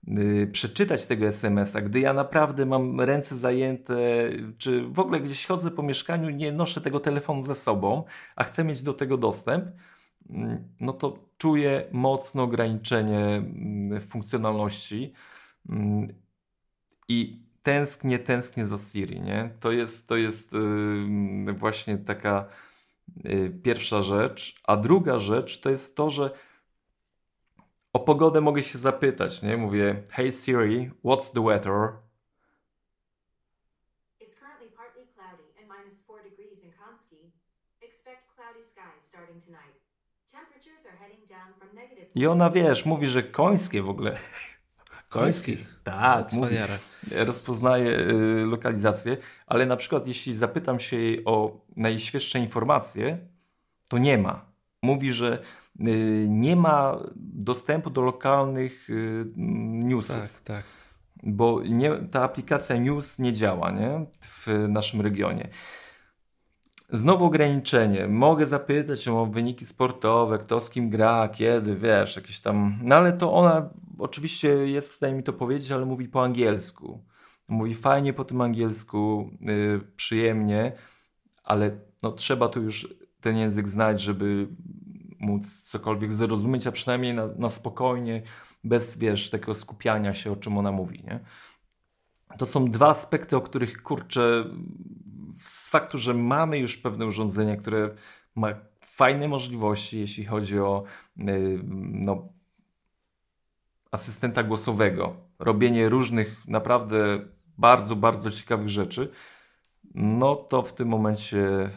y, przeczytać tego SMS-a, gdy ja naprawdę mam ręce zajęte, czy w ogóle gdzieś chodzę po mieszkaniu, nie noszę tego telefonu ze sobą, a chcę mieć do tego dostęp, mm, no to czuję mocne ograniczenie mm, funkcjonalności i tęsknię, tęsknię za Siri, nie? To jest, to jest yy, właśnie taka yy, pierwsza rzecz. A druga rzecz to jest to, że o pogodę mogę się zapytać, nie? Mówię, hey Siri, what's the weather? It's currently partly cloudy and minus 4 degrees in Konski. Expect cloudy skies starting tonight. Temperatures are heading down from negative... I ona, wiesz, mówi, że końskie w ogóle Koński. Tak, No, mówi, cwaniara. rozpoznaje y, lokalizację, ale na przykład jeśli zapytam się jej o najświeższe informacje, to nie ma. Mówi, że y, nie ma dostępu do lokalnych y, newsów, Tak, tak. bo nie, ta aplikacja News nie działa nie? w naszym regionie. Znowu ograniczenie. Mogę zapytać o wyniki sportowe, kto z kim gra, kiedy, wiesz, jakieś tam. No ale to ona oczywiście jest w stanie mi to powiedzieć, ale mówi po angielsku. Mówi fajnie po tym angielsku, yy, przyjemnie, ale no, trzeba tu już ten język znać, żeby móc cokolwiek zrozumieć, a przynajmniej na, na spokojnie, bez wiesz, takiego skupiania się, o czym ona mówi, nie? To są dwa aspekty, o których kurczę, z faktu, że mamy już pewne urządzenia, które ma fajne możliwości, jeśli chodzi o yy, no, asystenta głosowego, robienie różnych naprawdę bardzo, bardzo ciekawych rzeczy, no to w tym momencie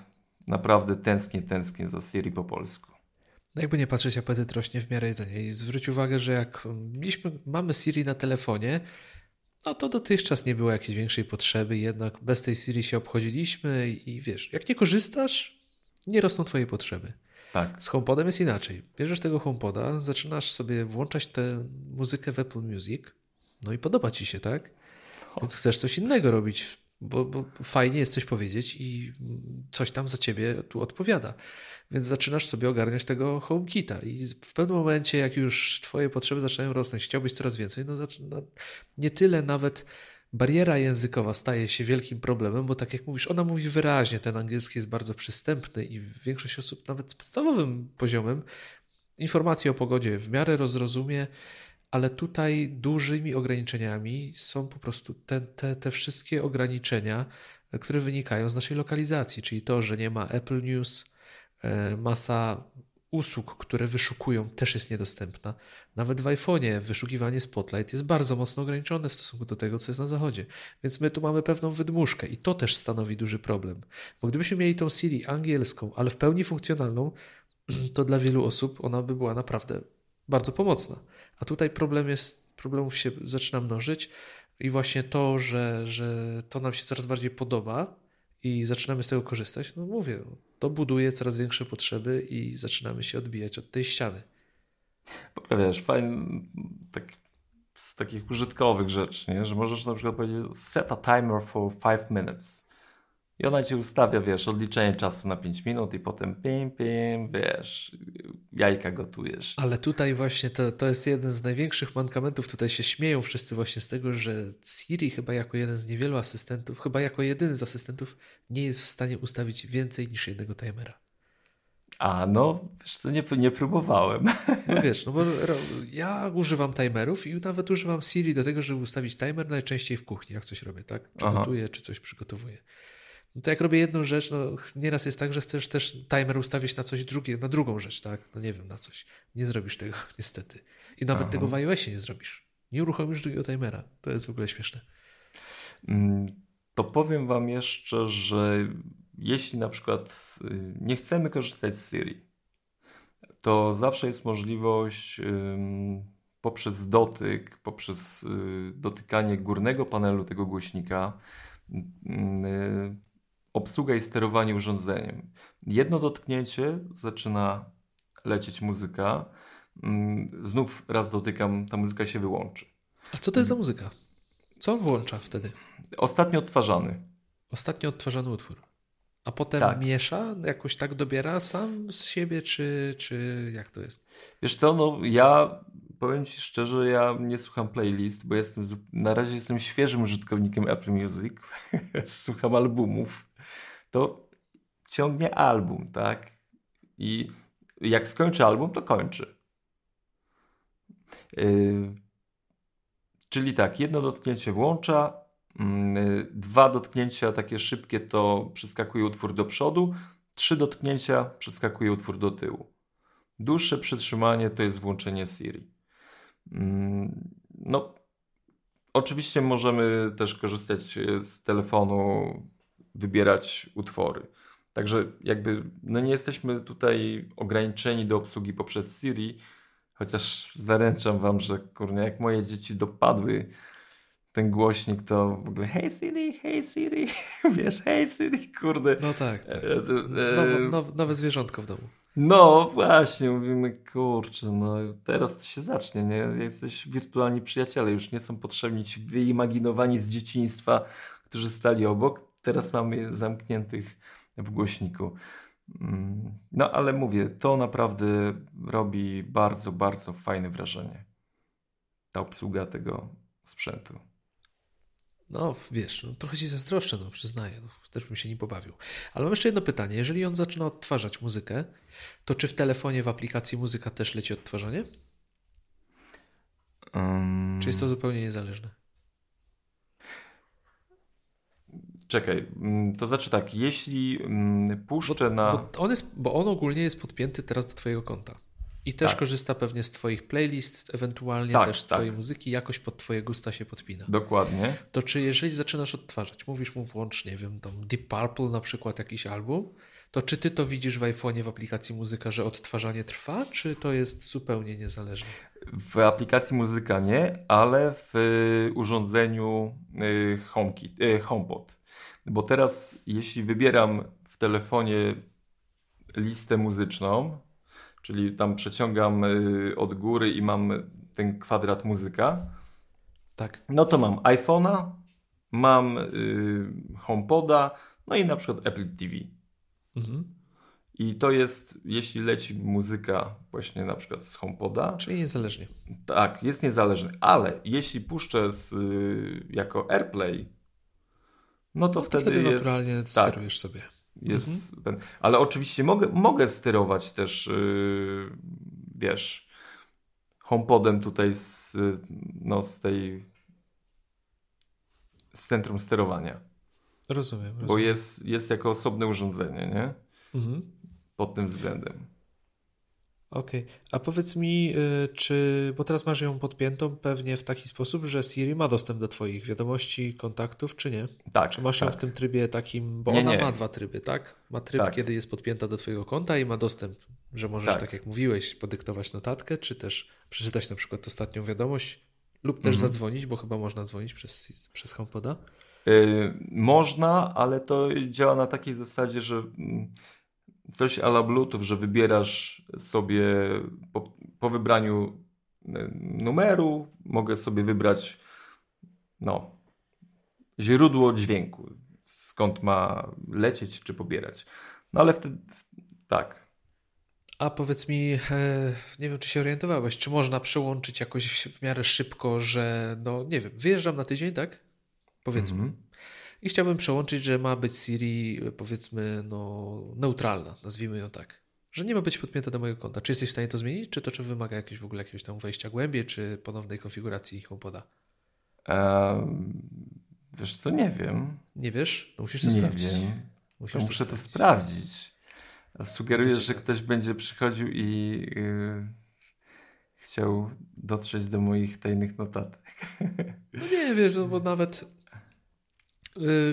naprawdę tęsknię, tęsknię za Siri po polsku. No jakby nie patrzeć, apetyt rośnie w miarę jedzenia. I zwróć uwagę, że jak mieliśmy, mamy Siri na telefonie, no to dotychczas nie było jakiejś większej potrzeby, jednak bez tej Siri się obchodziliśmy i, wiesz, jak nie korzystasz, nie rosną twoje potrzeby. Tak. Z HomePodem jest inaczej. Bierzesz tego HomePoda, zaczynasz sobie włączać tę muzykę w Apple Music, no i podoba ci się, tak? Więc chcesz coś innego robić, bo, bo fajnie jest coś powiedzieć i coś tam za ciebie tu odpowiada. Więc zaczynasz sobie ogarniać tego HomeKita i w pewnym momencie, jak już twoje potrzeby zaczynają rosnąć, chciałbyś coraz więcej, no zaczyna, nie tyle nawet bariera językowa staje się wielkim problemem, bo tak jak mówisz, ona mówi wyraźnie, ten angielski jest bardzo przystępny i większość osób nawet z podstawowym poziomem informacji o pogodzie w miarę rozrozumie, ale tutaj dużymi ograniczeniami są po prostu te, te, te wszystkie ograniczenia, które wynikają z naszej lokalizacji, czyli to, że nie ma Apple News, e, masa usług, które wyszukują, też jest niedostępna. Nawet w iPhone'ie wyszukiwanie Spotlight jest bardzo mocno ograniczone w stosunku do tego, co jest na zachodzie. Więc my tu mamy pewną wydmuszkę i to też stanowi duży problem. Bo gdybyśmy mieli tą Siri angielską, ale w pełni funkcjonalną, to dla wielu osób ona by była naprawdę bardzo pomocna. A tutaj problem jest, problemów się zaczyna mnożyć i właśnie to, że, że to nam się coraz bardziej podoba i zaczynamy z tego korzystać, no mówię, to buduje coraz większe potrzeby i zaczynamy się odbijać od tej ściany. W ogóle wiesz, fajnie, tak, z takich użytkowych rzeczy, nie? że możesz na przykład powiedzieć set a timer for 5 minutes. I ona ci ustawia, wiesz, odliczenie czasu na 5 minut i potem pim, pim, wiesz, jajka gotujesz. Ale tutaj właśnie to, to jest jeden z największych mankamentów. Tutaj się śmieją wszyscy właśnie z tego, że Siri chyba jako jeden z niewielu asystentów, chyba jako jedyny z asystentów nie jest w stanie ustawić więcej niż jednego timera. A no, wiesz, to nie, nie próbowałem. No wiesz, no bo ja używam timerów i nawet używam Siri do tego, żeby ustawić timer najczęściej w kuchni, jak coś robię, tak? Czy Aha. gotuję, czy coś przygotowuję. No to jak robię jedną rzecz, no nieraz jest tak, że chcesz też timer ustawić na coś drugie, na drugą rzecz, tak? No nie wiem, na coś. Nie zrobisz tego, niestety. I nawet Aha. tego w iOSie nie zrobisz. Nie uruchomisz drugiego timera. To jest w ogóle śmieszne. Mm, To powiem Wam jeszcze, że jeśli na przykład y, nie chcemy korzystać z Siri, to zawsze jest możliwość poprzez dotyk, poprzez y, dotykanie górnego panelu tego głośnika, ym, y, obsługa i sterowanie urządzeniem. Jedno dotknięcie zaczyna lecieć muzyka. Ym, Znów raz dotykam, ta muzyka się wyłączy. A co to jest za muzyka? Co on włącza wtedy? Ostatnio odtwarzany. Ostatnio odtwarzany utwór. A potem Tak. miesza, jakoś tak dobiera sam z siebie, czy, czy jak to jest? Wiesz co, no ja powiem Ci szczerze, ja nie słucham playlist, bo jestem na razie jestem świeżym użytkownikiem Apple Music. słucham albumów. To ciągnie album, tak? I jak skończy album, to kończy. Yy, czyli tak, jedno dotknięcie włącza, yy, dwa dotknięcia takie szybkie to przeskakuje utwór do przodu, trzy dotknięcia przeskakuje utwór do tyłu. Dłuższe przytrzymanie to jest włączenie Siri. Mm, No, oczywiście możemy też korzystać e, z telefonu, wybierać utwory. Także jakby no nie jesteśmy tutaj ograniczeni do obsługi poprzez Siri, Chociaż zaręczam wam, że kurnie, jak moje dzieci dopadły ten głośnik, to w ogóle hej Siri, hej Siri, wiesz, hej Siri, kurde. No tak, tak. E, e, Nowe, nowe, nowe zwierzątko w domu. No właśnie, mówimy, kurczę, no teraz to się zacznie, nie? Jesteś wirtualni przyjaciele, już nie są potrzebni ci wyimaginowani z dzieciństwa, którzy stali obok. Teraz mamy zamkniętych w głośniku. Mm, No ale mówię, to naprawdę robi bardzo, bardzo fajne wrażenie. Ta obsługa tego sprzętu. No, wiesz, no, trochę ci zazdroszczę, no przyznaję, no, też bym się nie pobawił. Ale mam jeszcze jedno pytanie. Jeżeli on zaczyna odtwarzać muzykę, to czy w telefonie w aplikacji muzyka też leci odtwarzanie? Ym, Czy jest to zupełnie niezależne? Czekaj, mm, to znaczy tak, jeśli mm, puszczę na... Bo on, jest, bo on ogólnie jest podpięty teraz do twojego konta. I też Tak. korzysta pewnie z twoich playlist, ewentualnie Tak, też z tak. twojej muzyki, jakoś pod twoje gusta się podpina. Dokładnie. To czy jeżeli zaczynasz odtwarzać, mówisz mu włącz, nie wiem, tam Deep Purple na przykład jakiś album, to czy ty to widzisz w iPhone'ie w aplikacji muzyka, że odtwarzanie trwa, czy to jest zupełnie niezależne? W aplikacji muzyka nie, ale w y, urządzeniu y, HomeKit, y, HomePod. Bo teraz, jeśli wybieram w telefonie listę muzyczną, czyli tam przeciągam y, od góry i mam ten kwadrat muzyka, Tak. no to mam iPhone'a, mam y, HomePoda, no i na przykład Apple TV. Mhm. I to jest, jeśli leci muzyka właśnie na przykład z HomePoda, Czyli niezależnie. tak, jest niezależny, ale jeśli puszczę z, y, jako AirPlay, no to To wtedy, wtedy, jest, naturalnie tak, sterujesz sobie. jest Mhm. ten, ale oczywiście mogę, mogę sterować też, y, wiesz, HomePodem tutaj z, no, z tej z centrum sterowania, Rozumiem. rozumiem. bo jest, jest jako osobne urządzenie, nie? Mhm. Pod tym względem. Okej, a powiedz mi, y, czy, bo teraz masz ją podpiętą pewnie w taki sposób, że Siri ma dostęp do Twoich wiadomości, kontaktów, czy nie? Tak, Czy masz ją tak. w tym trybie takim, bo Nie, ona nie. ma dwa tryby, tak? Ma tryb, Tak. kiedy jest podpięta do Twojego konta i ma dostęp, że możesz, Tak. tak jak mówiłeś, podyktować notatkę, czy też przeczytać na przykład ostatnią wiadomość lub też Mhm. zadzwonić, bo chyba można dzwonić przez, przez HomePoda. Y, można, ale to działa na takiej zasadzie, że mm, coś a la Bluetooth, że wybierasz sobie po, po wybraniu numeru, mogę sobie wybrać no, źródło dźwięku, skąd ma lecieć czy pobierać. No ale wtedy tak. A powiedz mi, e, nie wiem, czy się orientowałeś, czy można przełączyć jakoś w miarę szybko, że no nie wiem, wyjeżdżam na tydzień, tak? Powiedzmy. Mhm. I chciałbym przełączyć, że ma być Siri, powiedzmy, no, neutralna, nazwijmy ją tak. Że nie ma być podpięta do mojego konta. Czy jesteś w stanie to zmienić, czy to czy wymaga jakiegoś w ogóle jakiegoś tam wejścia głębiej, czy ponownej konfiguracji HomePoda? Em, wiesz co, nie wiem. Nie wiesz? No musisz to Nie sprawdzić. wiem. Musisz To to muszę to sprawdzić. sprawdzić. A Sugerujesz, że ktoś będzie przychodził i yy, chciał dotrzeć do moich tajnych notatek. No nie wiesz, no bo nawet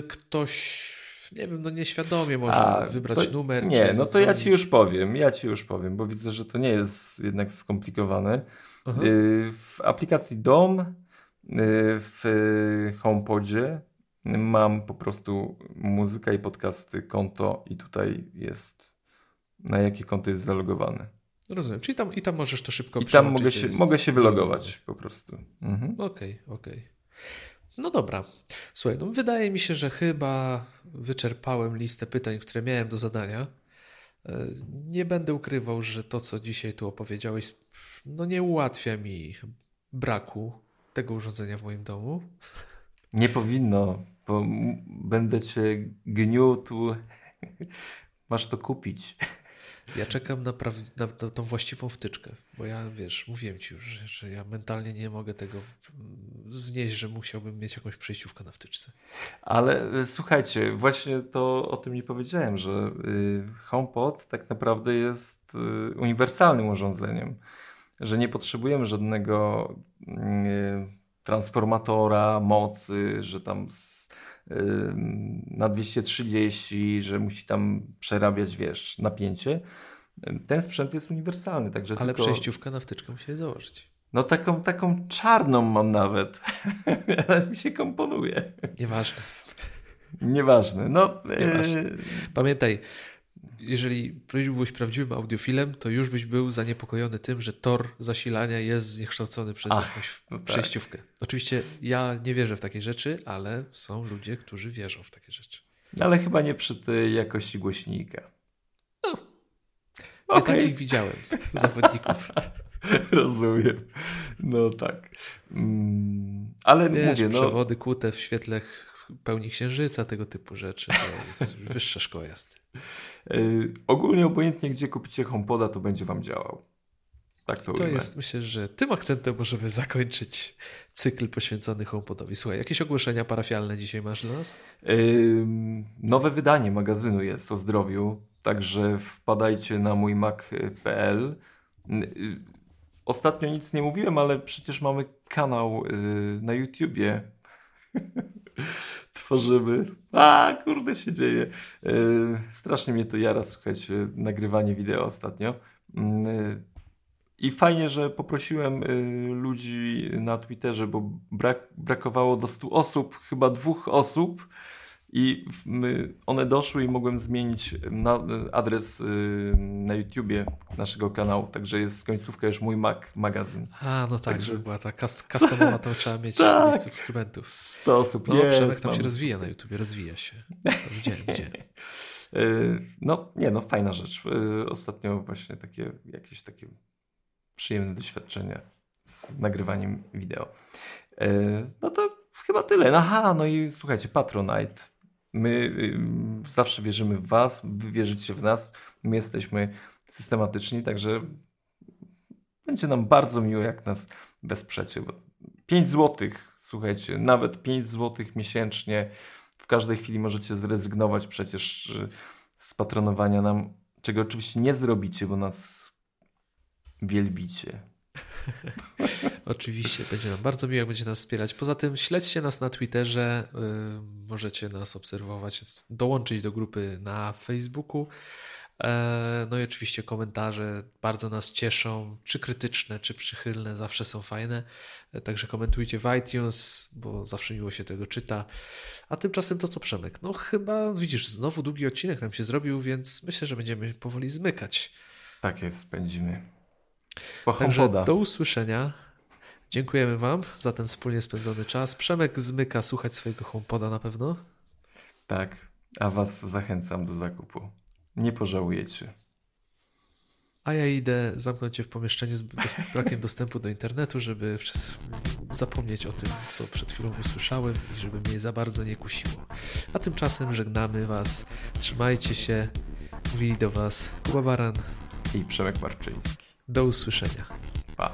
ktoś, nie wiem, no nieświadomie może A, wybrać to- numer. Nie, no to ja ci już powiem. Ja ci już powiem, bo widzę, że to nie jest jednak skomplikowane. Aha. Yy, w aplikacji DOM, yy, w HomePodzie mam po prostu muzyka i podcasty, konto i tutaj jest na jakie konto jest zalogowane. Rozumiem. Czyli tam, i tam możesz to szybko I tam mogę się, mogę się wylogować po prostu. Mhm. Okej, okej. No dobra. Słuchaj, no wydaje mi się, że chyba wyczerpałem listę pytań, które miałem do zadania. E, Nie będę ukrywał, że to, co dzisiaj tu opowiedziałeś, no nie ułatwia mi braku tego urządzenia w moim domu. Nie powinno, bo będę cię gniótł. Masz to kupić. Ja czekam na, na, tą właściwą wtyczkę, bo ja, wiesz, mówiłem ci już, że, że ja mentalnie nie mogę tego znieść, że musiałbym mieć jakąś przejściówkę na wtyczce. Ale y, słuchajcie, właśnie to o tym nie powiedziałem, że y, HomePod tak naprawdę jest y, uniwersalnym urządzeniem, że nie potrzebujemy żadnego y, transformatora mocy, że tam na 230, że musi tam przerabiać, wiesz, napięcie. Ten sprzęt jest uniwersalny, także Ale tylko... przejściówkę na wtyczkę musiałeś założyć. No taką, taką czarną mam nawet. Ale mi się komponuje. Nieważne. Nieważne. No, Nieważne. e, Pamiętaj, jeżeli byłbyś prawdziwym audiofilem, to już byś był zaniepokojony tym, że tor zasilania jest zniekształcony przez Ach, jakąś no tak. przejściówkę. Oczywiście ja nie wierzę w takie rzeczy, ale są ludzie, którzy wierzą w takie rzeczy. ale chyba nie przy tej jakości głośnika. Ja Okej. takich widziałem zawodników. Rozumiem. No tak. Mm, ale Wiesz, mówię, no, przewody kłute w świetle pełni księżyca, tego typu rzeczy. To jest wyższa szkoła jazdy. y, ogólnie obojętnie gdzie kupicie HomePoda, to będzie wam działał. Tak to, To ujmę. jest, myślę, że tym akcentem możemy zakończyć cykl poświęcony HomePodowi. Słuchaj, jakieś ogłoszenia parafialne dzisiaj masz dla nas? Ym, Nowe wydanie magazynu jest o zdrowiu, także wpadajcie na mój mac.pl. Y, Ostatnio nic nie mówiłem, ale przecież mamy kanał y, na YouTubie. Tworzymy. A, kurde się dzieje. Y, Strasznie mnie to jara, słuchajcie, nagrywanie wideo ostatnio. Y, I fajnie, że poprosiłem y, ludzi na Twitterze, bo brak, brakowało do 100 osób, chyba dwóch osób. I one doszły i mogłem zmienić adres y, na YouTubie naszego kanału. Także jest końcówka już mój Mac magazyn. A, no tak, Także- żeby była ta cust- customowa, to trzeba mieć Tak. subskrybentów. 100 osób No, jest. Przemek tam mam. się rozwija na YouTubie, rozwija się. To widziałem, widziałem. Y, No, nie, no fajna rzecz. Y, Ostatnio właśnie takie jakieś takie przyjemne doświadczenia z nagrywaniem wideo. No to chyba tyle. Aha, no i słuchajcie, Patronite. My y, zawsze wierzymy w Was, Wy wierzycie w nas. My jesteśmy systematyczni, także będzie nam bardzo miło, jak nas wesprzecie. Bo 5 zł, słuchajcie, nawet 5 zł miesięcznie. W każdej chwili możecie zrezygnować przecież y, z patronowania nam, czego oczywiście nie zrobicie, bo nas wielbicie. Oczywiście, będzie nam bardzo miło, jak będzie nas wspierać. Poza tym śledźcie nas na Twitterze, y, możecie nas obserwować, dołączyć do grupy na Facebooku. E, No i oczywiście komentarze bardzo nas cieszą, czy krytyczne, czy przychylne, zawsze są fajne. E, Także komentujcie w iTunes, bo zawsze miło się tego czyta. A tymczasem to co Przemek? No chyba widzisz, znowu długi odcinek nam się zrobił, więc myślę, że będziemy powoli zmykać. Tak jest, spędzimy. Także do usłyszenia. Dziękujemy Wam za ten wspólnie spędzony czas. Przemek zmyka słuchać swojego HomePoda na pewno. Tak, a Was zachęcam do zakupu. Nie pożałujecie. A ja idę zamknąć się w pomieszczeniu z brakiem dostępu do internetu, żeby przez... zapomnieć o tym, co przed chwilą usłyszałem i żeby mnie za bardzo nie kusiło. A tymczasem żegnamy Was. Trzymajcie się. Mówili do Was Kuba Baran. I Przemek Marczyński. Do usłyszenia. Pa.